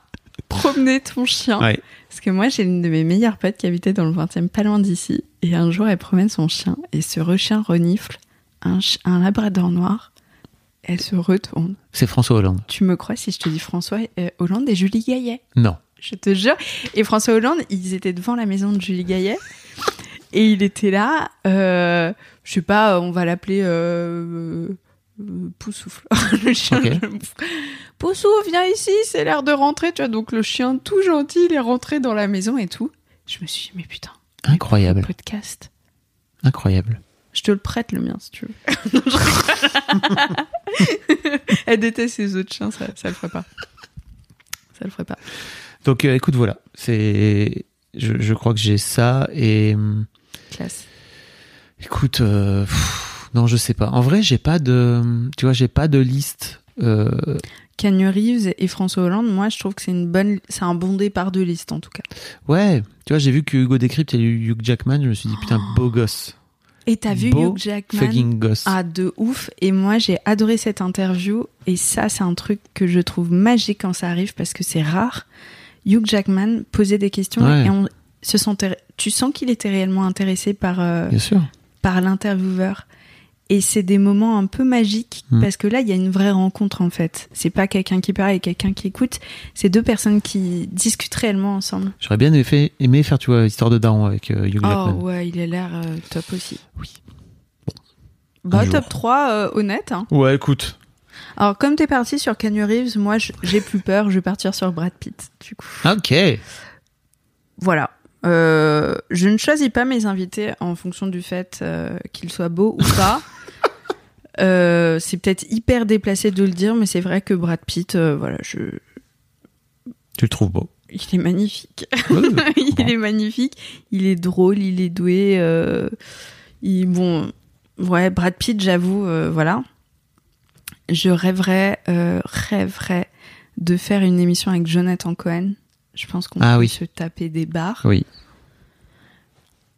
promener ton chien. ouais. Parce que moi, j'ai une de mes meilleures potes qui habitait dans le 20e, pas loin d'ici. Et un jour, elle promène son chien. Et ce re-chien renifle un, un labrador noir. Elle se retourne. C'est François Hollande. Tu me crois si je te dis François euh, Hollande et Julie Gaillet? Non. Je te jure. Et François Hollande, ils étaient devant la maison de Julie Gaillet. Et il était là. euh, je sais pas, on va l'appeler euh, euh, Poussoufle. le chien. Poussoufle, viens ici, c'est l'heure de rentrer. Tu vois, donc le chien tout gentil, il est rentré dans la maison et tout. Je me suis dit, mais putain, Incroyable. podcast. Incroyable. Je te le prête le mien si tu veux. Elle déteste ses autres chiens, ça, ça le ferait pas. Ça le ferait pas. Donc, euh, écoute, voilà. C'est, je, je crois que j'ai ça et, hum, Classe. écoute, euh, pff, non, je sais pas. En vrai, j'ai pas de, tu vois, j'ai pas de liste. Euh, Reeves et François Hollande, moi je trouve que c'est une bonne, c'est un bon départ de liste en tout cas. ouais, tu vois, j'ai vu que Hugo Décrypte et Hugh Jackman, je me suis dit, putain, beau gosse. Et t'as vu Hugh Jackman. Ah de ouf. Et moi j'ai adoré cette interview et ça c'est un truc que je trouve magique quand ça arrive parce que c'est rare. Hugh Jackman posait des questions Ouais. et on se sentait, tu sens qu'il était réellement intéressé par euh, Bien sûr. par l'intervieweur. Et c'est des moments un peu magiques Mm. parce que là, il y a une vraie rencontre en fait. C'est pas quelqu'un qui parle et quelqu'un qui écoute. C'est deux personnes qui discutent réellement ensemble. J'aurais bien aimé, aimé faire, tu vois, Histoire de Daron avec euh, Hugh Oh Jackman. ouais, il a l'air euh, top aussi. Oui. Bah, Un top jour. 3, euh, honnête. Hein. Ouais, écoute. Alors, comme t'es parti sur Keanu Reeves, moi, j'ai plus peur. Je vais partir sur Brad Pitt, du coup. Ok. Voilà. Euh, je ne choisis pas mes invités en fonction du fait euh, qu'ils soient beaux ou pas. Euh, c'est peut-être hyper déplacé de le dire, mais c'est vrai que Brad Pitt, euh, voilà, je, Tu le trouves beau. il est magnifique. Il bon. est magnifique. Il est drôle, il est doué. euh, il, bon, ouais, Brad Pitt, j'avoue, euh, voilà. Je rêverais, euh, rêverais de faire une émission avec Jonathan Cohen. Je pense qu'on Ah peut oui. se taper des barres. Oui.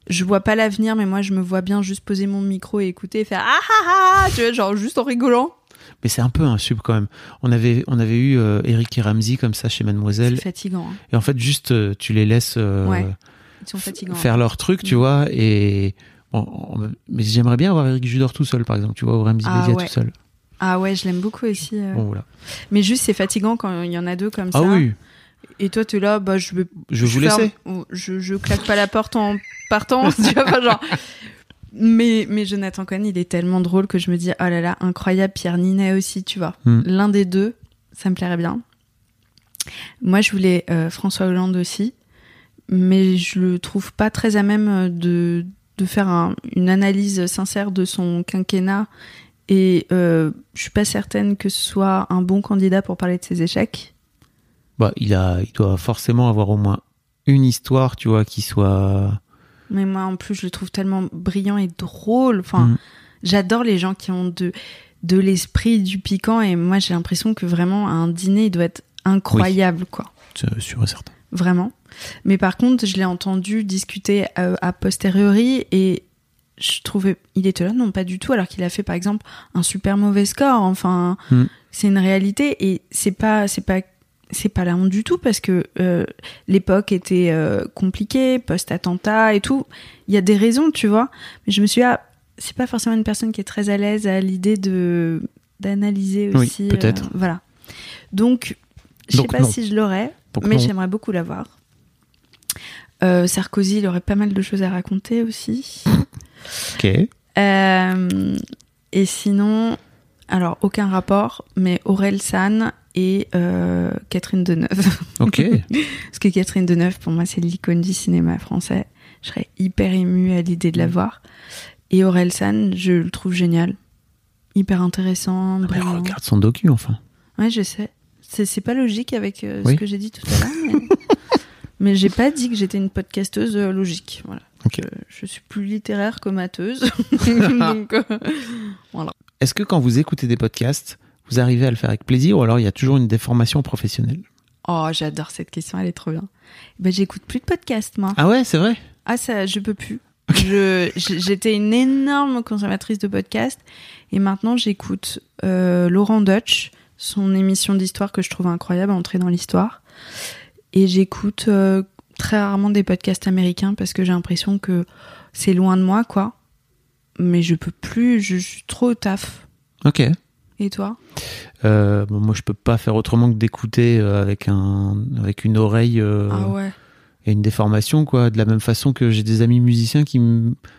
Je vois pas l'avenir, mais moi, je me vois bien juste poser mon micro et écouter et faire ah ah ah, tu vois, genre juste en rigolant. Mais c'est un peu un sub quand même. On avait, on avait eu euh, Eric et Ramsey comme ça chez Mademoiselle. C'est fatigant. hein. Et en fait, juste, euh, tu les laisses euh, Ouais, Ils sont fatigants. faire leur truc, tu Mm. vois. Et bon, on- mais j'aimerais bien avoir Eric Judor tout seul, par exemple, tu vois, ou Ramsey Ah ouais. tout seul. Ah ouais, je l'aime beaucoup aussi. euh. Bon, voilà. Mais juste, c'est fatigant quand il y en a deux comme Ah ça. oui, Et toi, t'es là, bah, je vais. je vais vous ferme-. Je, je claque pas la porte en partant, tu vois, pas genre. Mais, mais Jonathan Cohen, il est tellement drôle que je me dis, oh là là, incroyable. Pierre Ninet aussi, tu vois. Hmm. L'un des deux, ça me plairait bien. Moi, je voulais euh, François Hollande aussi, mais je le trouve pas très à même euh, de, de faire un- une analyse sincère de son quinquennat. Et euh, je suis pas certaine que ce soit un bon candidat pour parler de ses échecs. Bah, il a, il doit forcément avoir au moins une histoire, tu vois, qui soit. Mais moi, en plus, je le trouve tellement brillant et drôle. Enfin, Mm. j'adore les gens qui ont de, de l'esprit, du piquant. Et moi, j'ai l'impression que vraiment, un dîner, il doit être incroyable, quoi. C'est sûr et certain. Vraiment. Mais par contre, je l'ai entendu discuter euh, a posteriori et je trouvais, il était là, non, pas du tout, alors qu'il a fait, par exemple, un super mauvais score. Enfin, Mm. c'est une réalité et c'est pas, c'est pas, c'est pas la honte du tout parce que euh, l'époque était euh, compliquée, post-attentat et tout. Il y a des raisons, tu vois. Mais je me suis dit, ah, c'est pas forcément une personne qui est très à l'aise à l'idée de d'analyser Oui, aussi. peut-être. euh, voilà. Donc, je sais pas non. si je l'aurais, mais j'aimerais beaucoup l'avoir. Sarkozy, il aurait pas mal de choses à raconter aussi. Ok. Et sinon, alors aucun rapport, mais Aurel San et euh, Catherine Deneuve. Ok. Parce que Catherine Deneuve, pour moi, c'est l'icône du cinéma français. Je serais hyper émue à l'idée de la voir. Et Aurel San, je le trouve génial. Hyper intéressant. Mais brillant. regarde son docu, enfin. Ouais, je sais. C'est, pas logique avec euh, Oui. ce que j'ai dit tout à l'heure. Mais, mais j'ai pas dit que j'étais une podcasteuse euh, logique. Voilà. Je, je suis plus littéraire que mateuse. Donc, euh, Est-ce que quand vous écoutez des podcasts, vous arrivez à le faire avec plaisir ou alors il y a toujours une déformation professionnelle? Oh, j'adore cette question, elle est trop bien. Ben, j'écoute plus de podcasts, moi. Ah ouais, c'est vrai? Ah, ça, je peux plus. J'étais une énorme consommatrice de podcasts et maintenant j'écoute euh, Laurent Dutch, son émission d'histoire que je trouve incroyable, Entrer dans l'histoire. Et j'écoute euh, très rarement des podcasts américains parce que j'ai l'impression que c'est loin de moi, quoi. Mais je peux plus, je, je suis trop au taf. Ok. Et toi? Euh, moi, je peux pas faire autrement que d'écouter euh, avec un avec une oreille euh, Ah ouais. et une déformation, quoi. De la même façon que j'ai des amis musiciens qui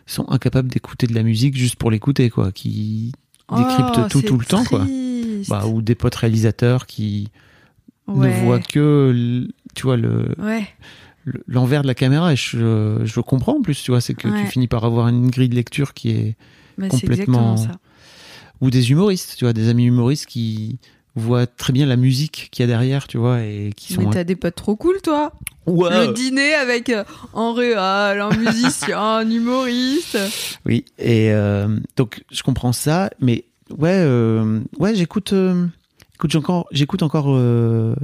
sont incapables d'écouter de la musique juste pour l'écouter, quoi. Qui décryptent Oh, tout tout le temps, quoi. Bah, ou des potes réalisateurs qui Ouais. ne voient que, tu vois, le Ouais. l'envers de la caméra. Et je, je comprends en plus, tu vois, c'est que Ouais. tu finis par avoir une grille de lecture qui est Bah, complètement- ça. Ou des humoristes, tu vois, des amis humoristes qui voient très bien la musique qu'il y a derrière, tu vois, et qui sont Mais t'as des potes trop cool, toi. Le dîner avec euh, un réal, un musicien, un humoriste. Oui, et euh, donc je comprends ça, mais ouais, euh, ouais, j'écoute, euh, écoute, encore, j'écoute encore, euh,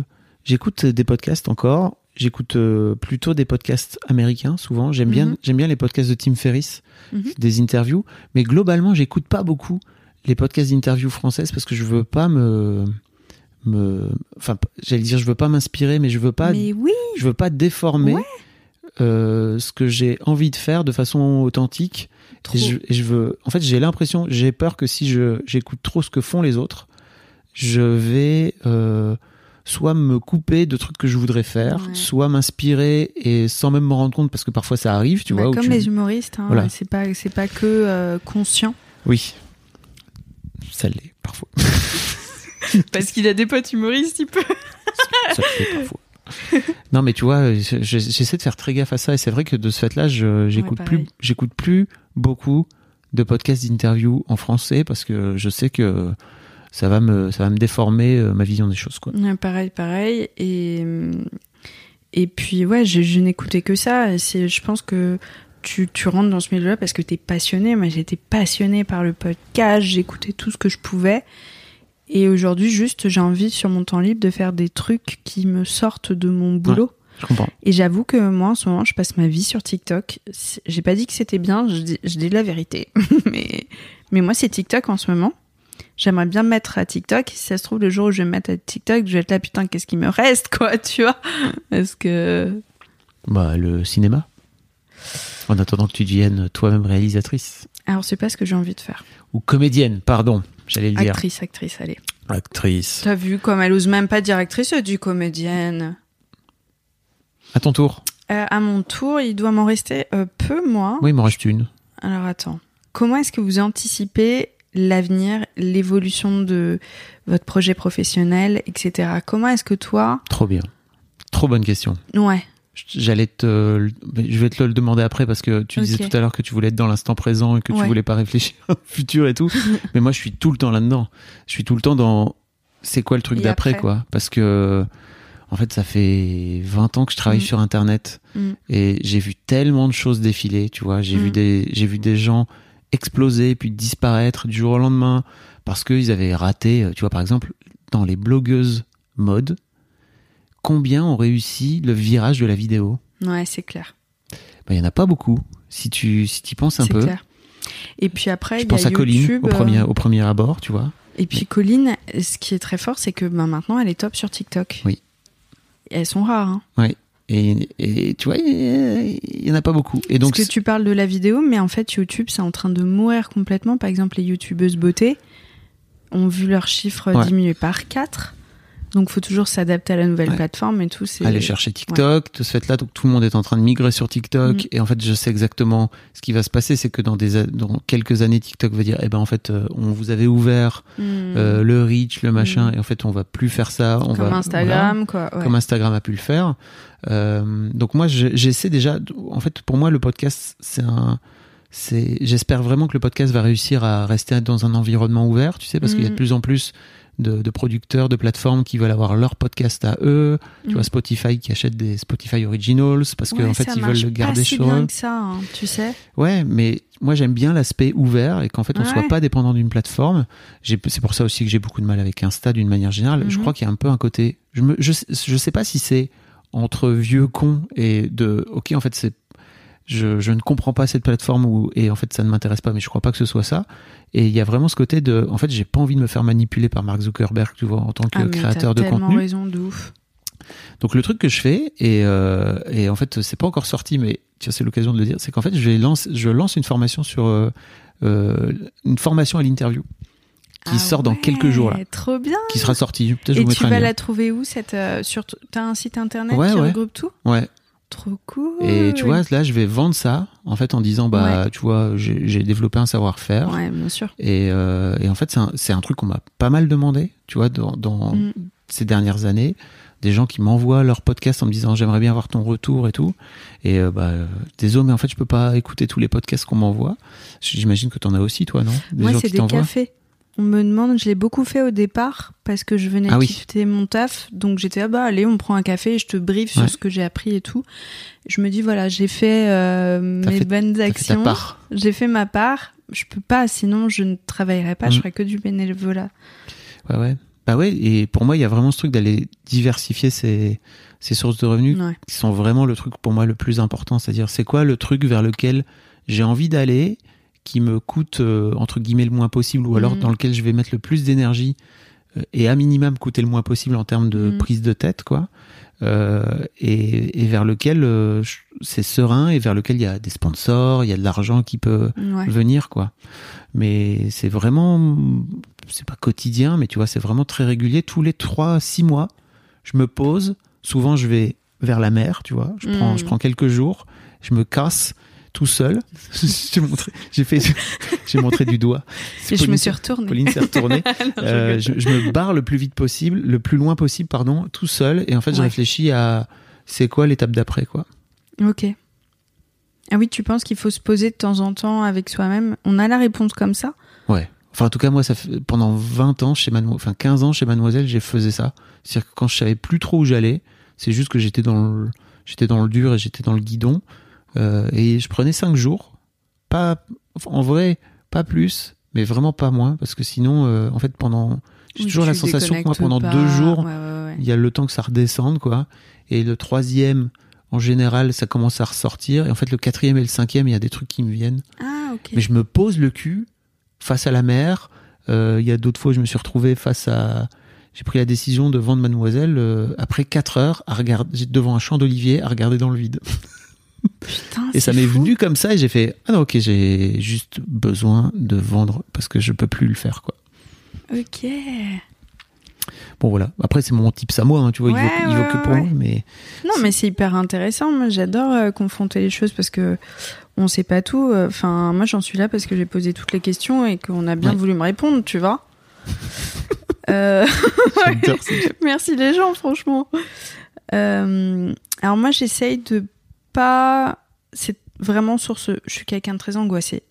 j'écoute des podcasts encore. J'écoute euh, plutôt des podcasts américains souvent. J'aime bien, Mhm. j'aime bien les podcasts de Tim Ferriss, Mhm. des interviews, mais globalement, j'écoute pas beaucoup les podcasts d'interviews françaises parce que je veux pas me, me, enfin, j'allais dire, je veux pas m'inspirer, mais je veux pas Mais oui. je veux pas déformer Ouais. euh, ce que j'ai envie de faire de façon authentique. Et je, et je veux, en fait, j'ai l'impression, j'ai peur que si je j'écoute trop ce que font les autres, je vais euh, soit me couper de trucs que je voudrais faire, Ouais. soit m'inspirer et sans même me rendre compte parce que parfois ça arrive, tu Bah, vois. comme tu- les humoristes, hein, Voilà. c'est pas c'est pas que euh, conscient. Oui, ça l'est parfois. Parce qu'il a des potes humoristes, il peut. ça le fait parfois. non, mais tu vois, je- je- j'essaie de faire très gaffe à ça. Et c'est vrai que de ce fait-là, je- j'écoute Ouais, plus, j'écoute plus beaucoup de podcasts d'interview en français parce que je sais que ça va me, ça va me déformer euh, ma vision des choses, quoi. Ouais, pareil, pareil. Et, et puis, ouais, je, je n'écoutais que ça. C'est- je pense que tu, tu rentres dans ce milieu-là parce que t'es passionné. Moi, j'étais passionnée par le podcast. J'écoutais tout ce que je pouvais. Et aujourd'hui, juste, j'ai envie, sur mon temps libre, de faire des trucs qui me sortent de mon boulot. Je comprends. Et j'avoue que moi, en ce moment, je passe ma vie sur TikTok. J'ai pas dit que c'était bien, je dis, je dis la vérité. mais, mais moi, c'est TikTok en ce moment. J'aimerais bien me mettre à TikTok. Si ça se trouve, le jour où je vais me mettre à TikTok, je vais être là, putain, qu'est-ce qui me reste, quoi, tu vois? Parce que. Bah, le cinéma. En attendant que tu deviennes toi-même réalisatrice. Alors, c'est pas ce que j'ai envie de faire. Ou comédienne, pardon, j'allais le dire. Actrice, actrice, allez. Actrice. T'as vu comme elle ose même pas dire actrice, elle dit comédienne. À ton tour. Euh, à mon tour, il doit m'en rester euh, peu, moi. Oui, il m'en reste une. Alors attends, comment est-ce que vous anticipez l'avenir, l'évolution de votre projet professionnel, etc. Comment est-ce que toi, Trop bien. Trop bonne question. ouais, J'allais te, je vais te le demander après parce que tu disais Ok. tout à l'heure que tu voulais être dans l'instant présent et que tu Ouais. voulais pas réfléchir au futur et tout. Mais moi, je suis tout le temps là-dedans. Je suis tout le temps dans, c'est quoi le truc d'après, après quoi. Parce que, en fait, ça fait 20 ans que je travaille Mm. sur Internet Mm. et j'ai vu tellement de choses défiler, tu vois. J'ai vu Mm. des, j'ai vu des gens exploser puis disparaître du jour au lendemain parce qu'ils avaient raté, euh, tu vois, par exemple, dans les blogueuses mode, combien ont réussi le virage de la vidéo? ouais, c'est clair, Ben, il y en a pas beaucoup. Si tu si y penses un c'est peu, clair. Et puis après, je il y pense a à Colline YouTube, au premier, euh, au premier abord, tu vois. Et puis Colline, ce qui est très fort, c'est que ben, maintenant, elle est top sur TikTok. Oui. Et elles sont rares. Hein. Et, et tu vois, il y en a pas beaucoup. Et donc, Parce que tu parles de la vidéo, mais en fait, YouTube, c'est en train de mourir complètement. Par exemple, les youtubeuses beauté ont vu leurs chiffres Ouais. diminuer par 4. Donc, faut toujours s'adapter à la nouvelle Ouais. plateforme et tout. c'est- aller chercher TikTok, de ce fait-là, donc tout le monde est en train de migrer sur TikTok. Mm. Et en fait, je sais exactement ce qui va se passer, c'est que dans des a- dans quelques années, TikTok va dire, eh ben en fait, euh, on vous avait ouvert Hmm. euh, le reach, le machin, Mm. et en fait, on va plus faire ça. On Comme va, Instagram, quoi. ouais. comme Instagram a pu le faire. Euh, donc moi, je- j'essaie déjà. En fait, pour moi, le podcast, c'est un c'est j'espère vraiment que le podcast va réussir à rester dans un environnement ouvert, tu sais, parce qu'il y a de plus en plus de, de producteurs, de plateformes qui veulent avoir leur podcast à eux. Tu vois, Spotify qui achète des Spotify Originals parce Ouais, qu'en fait, ils veulent le garder pas si sur bien eux. que ça, hein, tu sais. Ouais, mais moi j'aime bien l'aspect ouvert et qu'en fait on Ouais. soit pas dépendant d'une plateforme. C'est pour ça aussi que j'ai beaucoup de mal avec Insta d'une manière générale. Je Mhm. crois qu'il y a un peu un côté. Je me, je, sais- je sais pas si c'est entre vieux cons et de. Ok, en fait c'est. Je, je ne comprends pas cette plateforme où, et en fait ça ne m'intéresse pas, mais je crois pas que ce soit ça. Et il y a vraiment ce côté de. En fait, j'ai pas envie de me faire manipuler par Mark Zuckerberg, tu vois, en tant que Ah, créateur t'as de tellement contenu. raison, de ouf. Donc le truc que je fais et, euh, et en fait c'est pas encore sorti mais c'est l'occasion de le dire c'est qu'en fait je lance je lance une formation sur euh, euh, une formation à l'interview qui Ah sort dans quelques jours là Trop bien. qui sera sortie peut-être je Et vous tu vas la trouver où cette euh, sur t- T'as un site internet Ouais, qui ouais. regroupe tout? Ouais Trop cool. et tu vois là je vais vendre ça en fait en disant bah tu vois j'ai développé un savoir-faire Ouais, bien sûr. et, euh, et en fait c'est un, un truc qu'on m'a pas mal demandé tu vois dans, dans Mm. ces dernières années des gens qui m'envoient leur podcast en me disant j'aimerais bien avoir ton retour et tout et euh, bah désolé mais en fait je peux pas écouter tous les podcasts qu'on m'envoie j'imagine que t'en as aussi toi non? Des Moi, c'est des cafés. On me demande, je l'ai beaucoup fait au départ parce que je venais Ah oui. quitter mon taf. Donc j'étais, ah bah allez, on prend un café et je te briefe sur Ouais. ce que j'ai appris et tout. Je me dis, voilà, j'ai fait euh, mes fait- bonnes actions. J'ai fait ma part. Je peux pas, sinon je ne travaillerai pas. Mm. Je ferai que du bénévolat. ouais ouais bah ouais et pour moi il y a vraiment ce truc d'aller diversifier ses, ses sources de revenus Ouais. qui sont vraiment le truc pour moi le plus important. C'est-à-dire, c'est quoi le truc vers lequel j'ai envie d'aller, qui me coûte euh, entre guillemets le moins possible, ou alors Mhm. dans lequel je vais mettre le plus d'énergie euh, et à minimum coûter le moins possible en termes de Mhm. prise de tête, quoi. Euh, et, et vers lequel c'est serein et vers lequel il y a des sponsors, il y a de l'argent qui peut Ouais. venir, quoi. Mais c'est vraiment, c'est pas quotidien, mais tu vois, c'est vraiment très régulier. Tous les trois, six mois, je me pose. Souvent, je vais vers la mer, tu vois. Je prends, je prends quelques jours. Je me casse. Tout seul. j'ai montré, j'ai fait, j'ai montré du doigt. Et je me suis retournée. Pauline s'est retournée. Non, Euh, je, je me barre le plus vite possible, le plus loin possible, pardon, tout seul. Et en fait, je réfléchis à c'est quoi l'étape d'après, quoi. Ok. Ah oui, tu penses qu'il faut se poser de temps en temps avec soi-même? On a la réponse comme ça? Ouais. Enfin, en tout cas, moi, ça fait, pendant 20 ans chez Mademoiselle, enfin 15 ans chez Mademoiselle, j'ai faisais ça. C'est-à-dire que quand je savais plus trop où j'allais, c'est juste que j'étais dans le, j'étais dans le dur et j'étais dans le guidon. Euh, et je prenais 5 jours. Pas, en vrai, pas plus, mais vraiment pas moins, parce que sinon, euh, en fait, pendant, j'ai Oui, toujours la sensation que moi, pendant pas. deux jours, Ouais, ouais, ouais. il y a le temps que ça redescende, quoi. Et le troisième, en général, ça commence à ressortir. Et en fait, le quatrième et le cinquième, il y a des trucs qui me viennent. Ah, ok. Mais je me pose le cul face à la mer. Euh, Il y a d'autres fois, je me suis retrouvé face à. J'ai pris la décision de vendre Mademoiselle euh, après 4 heures à regarder devant un champ d'olivier à regarder dans le vide. Putain, Et ça m'est venu comme ça et j'ai fait ah non ok j'ai juste besoin de vendre parce que je peux plus le faire quoi. Ok. Bon voilà. Après c'est mon tips à moi hein, tu vois il Ouais, vaut, il vaut ouais, que pour ouais. moi mais Non, mais c'est hyper intéressant. Moi, j'adore euh, confronter les choses parce que on sait pas tout. Enfin, moi, j'en suis là parce que j'ai posé toutes les questions et qu'on a bien voulu me répondre, tu vois. Euh, Merci les gens, franchement. Euh, alors moi, j'essaye de pas. C'est vraiment sur ce. Je suis quelqu'un de très angoissé.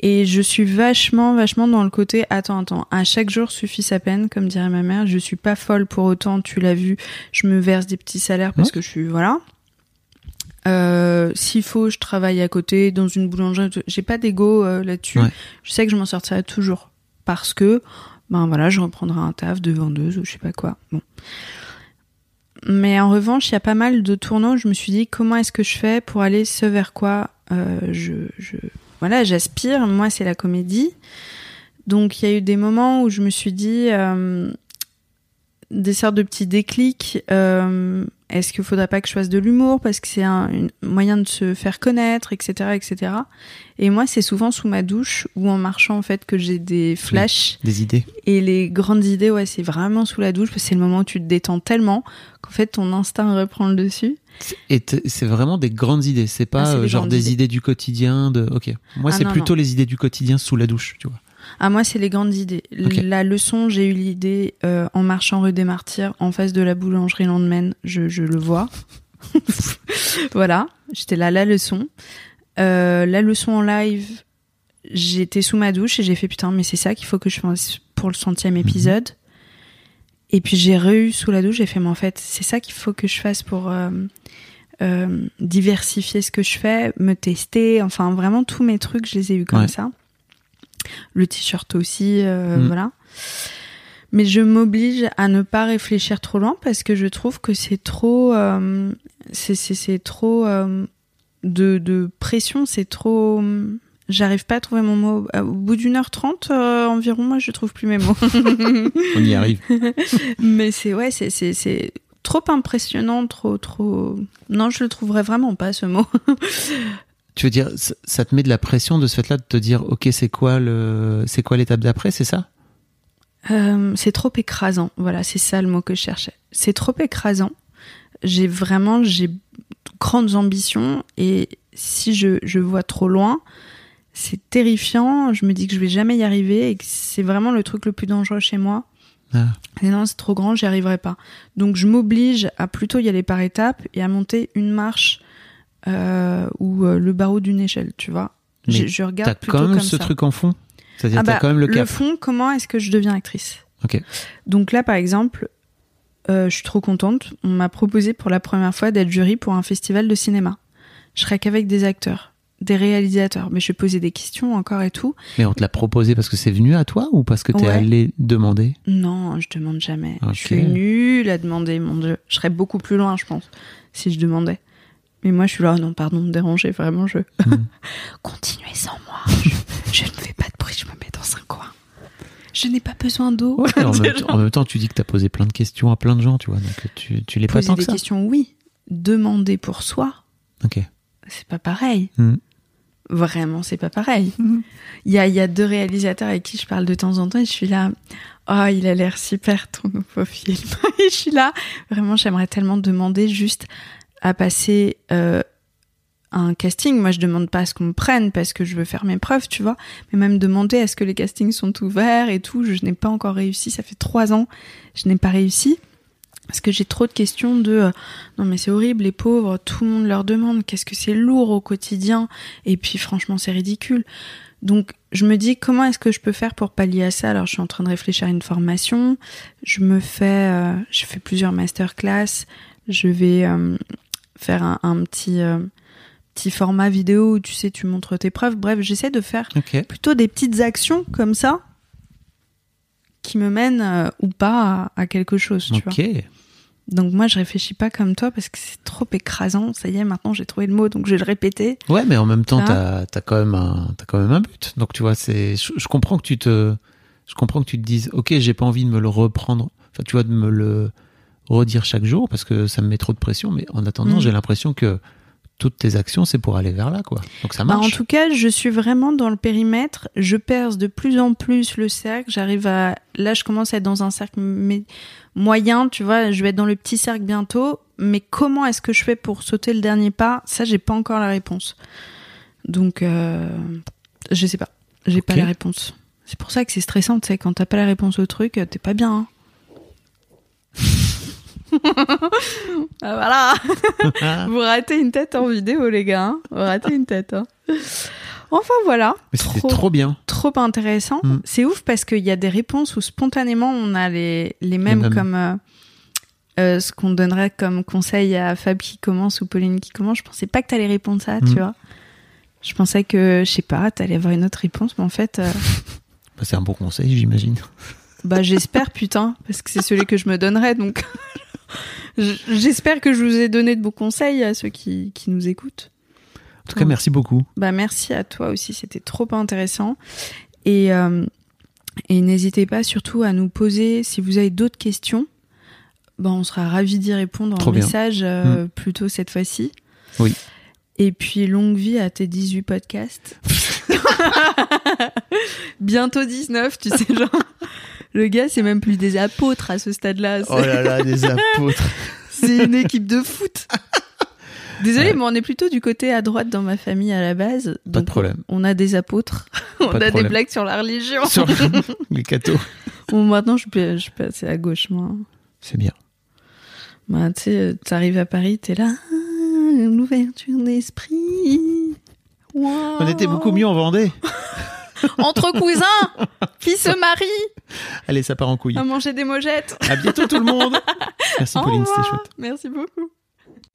Et je suis vachement, vachement dans le côté. Attends, attends. À chaque jour suffit sa peine, comme dirait ma mère. Je suis pas folle pour autant. Tu l'as vu. Je me verse des petits salaires parce Ouais. que je suis voilà. Euh, S'il faut, je travaille à côté dans une boulangerie. J'ai pas d'ego euh, là-dessus. Ouais. Je sais que je m'en sortirai toujours parce que ben voilà, je reprendrai un taf de vendeuse ou je sais pas quoi. Bon. Mais en revanche, il y a pas mal de tournants. où Je me suis dit comment est-ce que je fais pour aller ce vers quoi euh, je, je voilà j'aspire. Moi, c'est la comédie. Donc il y a eu des moments où je me suis dit euh, des sortes de petits déclics. euh, est-ce qu'il faudrait pas que je fasse de l'humour parce que c'est un moyen de se faire connaître, etc., etc. Et moi, c'est souvent sous ma douche ou en marchant en fait que j'ai des flashs. des idées. Et les grandes idées, ouais, c'est vraiment sous la douche parce que c'est le moment où tu te détends tellement qu'en fait ton instinct reprend le dessus. Et c'est vraiment des grandes idées. C'est pas Ah, euh, des genre grandes des idées. idées du quotidien. De ok. Moi Ah, c'est non, plutôt les idées du quotidien sous la douche tu vois. Ah moi c'est les grandes idées. La leçon, j'ai eu l'idée euh, en marchant rue des Martyrs en face de la boulangerie Landman, je, je le vois. voilà, j'étais là la leçon. Euh, la leçon en live, j'étais sous ma douche et j'ai fait putain mais c'est ça qu'il faut que je fasse pour le centième épisode. Et puis j'ai re sous la douche, j'ai fait mais en fait c'est ça qu'il faut que je fasse pour euh, euh, diversifier ce que je fais, me tester, enfin vraiment tous mes trucs je les ai eu comme Ouais. ça. Le t-shirt aussi, euh, Mm. voilà. Mais je m'oblige à ne pas réfléchir trop loin parce que je trouve que c'est trop, euh, c'est c'est c'est trop euh, de de pression, c'est trop. J'arrive pas à trouver mon mot. Au bout d'une heure trente euh, environ, moi je trouve plus mes mots. On y arrive. Mais c'est ouais, c'est c'est c'est trop impressionnant, trop trop. Non, je le trouverais vraiment pas ce mot. Tu veux dire, ça- te met de la pression de ce fait-là de te dire, ok, c'est quoi le, c'est quoi l'étape d'après, c'est ça? Euh, c'est trop écrasant. Voilà, c'est ça le mot que je cherchais. C'est trop écrasant. J'ai vraiment j'ai de grandes ambitions et si je, je vois trop loin, c'est terrifiant. Je me dis que je vais jamais y arriver et que c'est vraiment le truc le plus dangereux chez moi. Ah. Et non, c'est trop grand, j'y arriverai pas. Donc je m'oblige à plutôt y aller par étapes et à monter une marche ou euh, le barreau d'une échelle, tu vois. Mais Je, je regarde plutôt quand même comme ce ça. truc en fond? C'est-à-dire, Ah bah, quand même le cap. fond, comment est-ce que je deviens actrice? Ok. Donc là, par exemple, euh, je suis trop contente. On m'a proposé pour la première fois d'être jury pour un festival de cinéma. Je serais qu'avec des acteurs, des réalisateurs. Mais je poser des questions encore et tout. Mais on te l'a proposé parce que c'est venu à toi ou parce que t'es Ouais. allé demander? Non, je demande jamais. Je suis nulle à demander, mon Dieu. Je serais beaucoup plus loin, je pense, si je demandais. Mais moi, je suis là, non, pardon de me déranger, vraiment, je... Hmm. Continuez sans moi. Je, je ne fais pas de bruit, je me mets dans un coin. Je n'ai pas besoin d'eau. Ouais, en, même, genre- en même temps, tu dis que t'as posé plein de questions à plein de gens, tu vois, donc tu, tu les pas que des ça. questions, oui. Demander pour soi, Ok. c'est pas pareil. Hmm. Vraiment, c'est pas pareil. Il y a, il y a deux réalisateurs avec qui je parle de temps en temps et je suis là, oh, il a l'air super ton nouveau film. et je suis là, vraiment, j'aimerais tellement demander juste à passer euh, un casting, moi je demande pas à ce qu'on me prenne parce que je veux faire mes preuves, tu vois. Mais même demander est-ce que les castings sont ouverts et tout, je, n'ai pas encore réussi. Ça fait trois ans, je n'ai pas réussi. Parce que j'ai trop de questions de euh, non mais c'est horrible les pauvres, tout le monde leur demande qu'est-ce que c'est lourd au quotidien et puis franchement c'est ridicule. Donc je me dis comment est-ce que je peux faire pour pallier à ça? Alors je suis en train de réfléchir à une formation, je me fais euh, je fais plusieurs masterclass, je vais faire un, un petit euh, petit format vidéo où tu sais tu montres tes preuves. Bref, j'essaie de faire plutôt des petites actions comme ça qui me mènent euh, ou pas à, à quelque chose, tu vois. Donc moi je réfléchis pas comme toi parce que c'est trop écrasant. Ça y est, maintenant j'ai trouvé le mot donc je vais le répéter. Ouais, mais en même temps, Ça. t'as as quand même un, t'as quand même un but. Donc tu vois, c'est, je, je comprends que tu te, je comprends que tu te dises, ok, j'ai pas envie de me le reprendre. Enfin, tu vois, de me le redire chaque jour parce que ça me met trop de pression. Mais en attendant, Mm. j'ai l'impression que toutes tes actions, c'est pour aller vers là, quoi. Donc ça Bah, marche. en tout cas, je suis vraiment dans le périmètre. Je perce de plus en plus le cercle. J'arrive à là, je commence à être dans un cercle moyen. Tu vois, je vais être dans le petit cercle bientôt. Mais comment est-ce que je fais pour sauter le dernier pas? Ça, j'ai pas encore la réponse. Donc, euh, je sais pas. J'ai pas la réponse. C'est pour ça que c'est stressant, tu sais, quand t'as pas la réponse au truc, euh, t'es pas bien. hein. Ah, voilà. Vous ratez une tête en vidéo, les gars. hein. Vous ratez une tête. hein. Enfin voilà. c'était trop bien. trop intéressant. Mm. C'est ouf parce qu'il y a des réponses où spontanément on a les, les mêmes mêmes. comme euh, euh, ce qu'on donnerait comme conseil à Fab qui commence ou Pauline qui commence. Je pensais pas que t'allais répondre ça, Mm. tu vois. Je pensais que, je sais pas, t'allais avoir une autre réponse, mais en fait, euh, Bah, c'est un bon conseil, j'imagine. bah j'espère putain, parce que c'est celui que je me donnerais, donc j'espère que je vous ai donné de beaux conseils à ceux qui, qui nous écoutent. En tout cas, merci beaucoup. Bah merci à toi aussi, c'était trop intéressant. Et, euh, et n'hésitez pas surtout à nous poser si vous avez d'autres questions. Bah, on sera ravis d'y répondre Trop en bien. message euh, plutôt cette fois-ci. Oui. Et puis longue vie à tes 18 podcasts. Bientôt 19, tu sais, genre. Le gars, c'est même plus des apôtres à ce stade-là. Oh là là, des apôtres. c'est une équipe de foot. Désolé, Ouais. mais on est plutôt du côté à droite dans ma famille à la base. Pas de problème. On a des apôtres. on Pas de a des blagues sur la religion. Sur les cathos. Bon, maintenant, je peux, je peux passer à gauche, moi. C'est bien. Bah, tu sais, t'arrives à Paris, t'es là. Ah, L'ouverture d'esprit. Wow. On était beaucoup mieux en Vendée. Entre cousins qui se marient Allez, ça part en couille. à manger des mojettes. À bientôt tout le monde. Merci Au Pauline, c'était chouette. Merci beaucoup.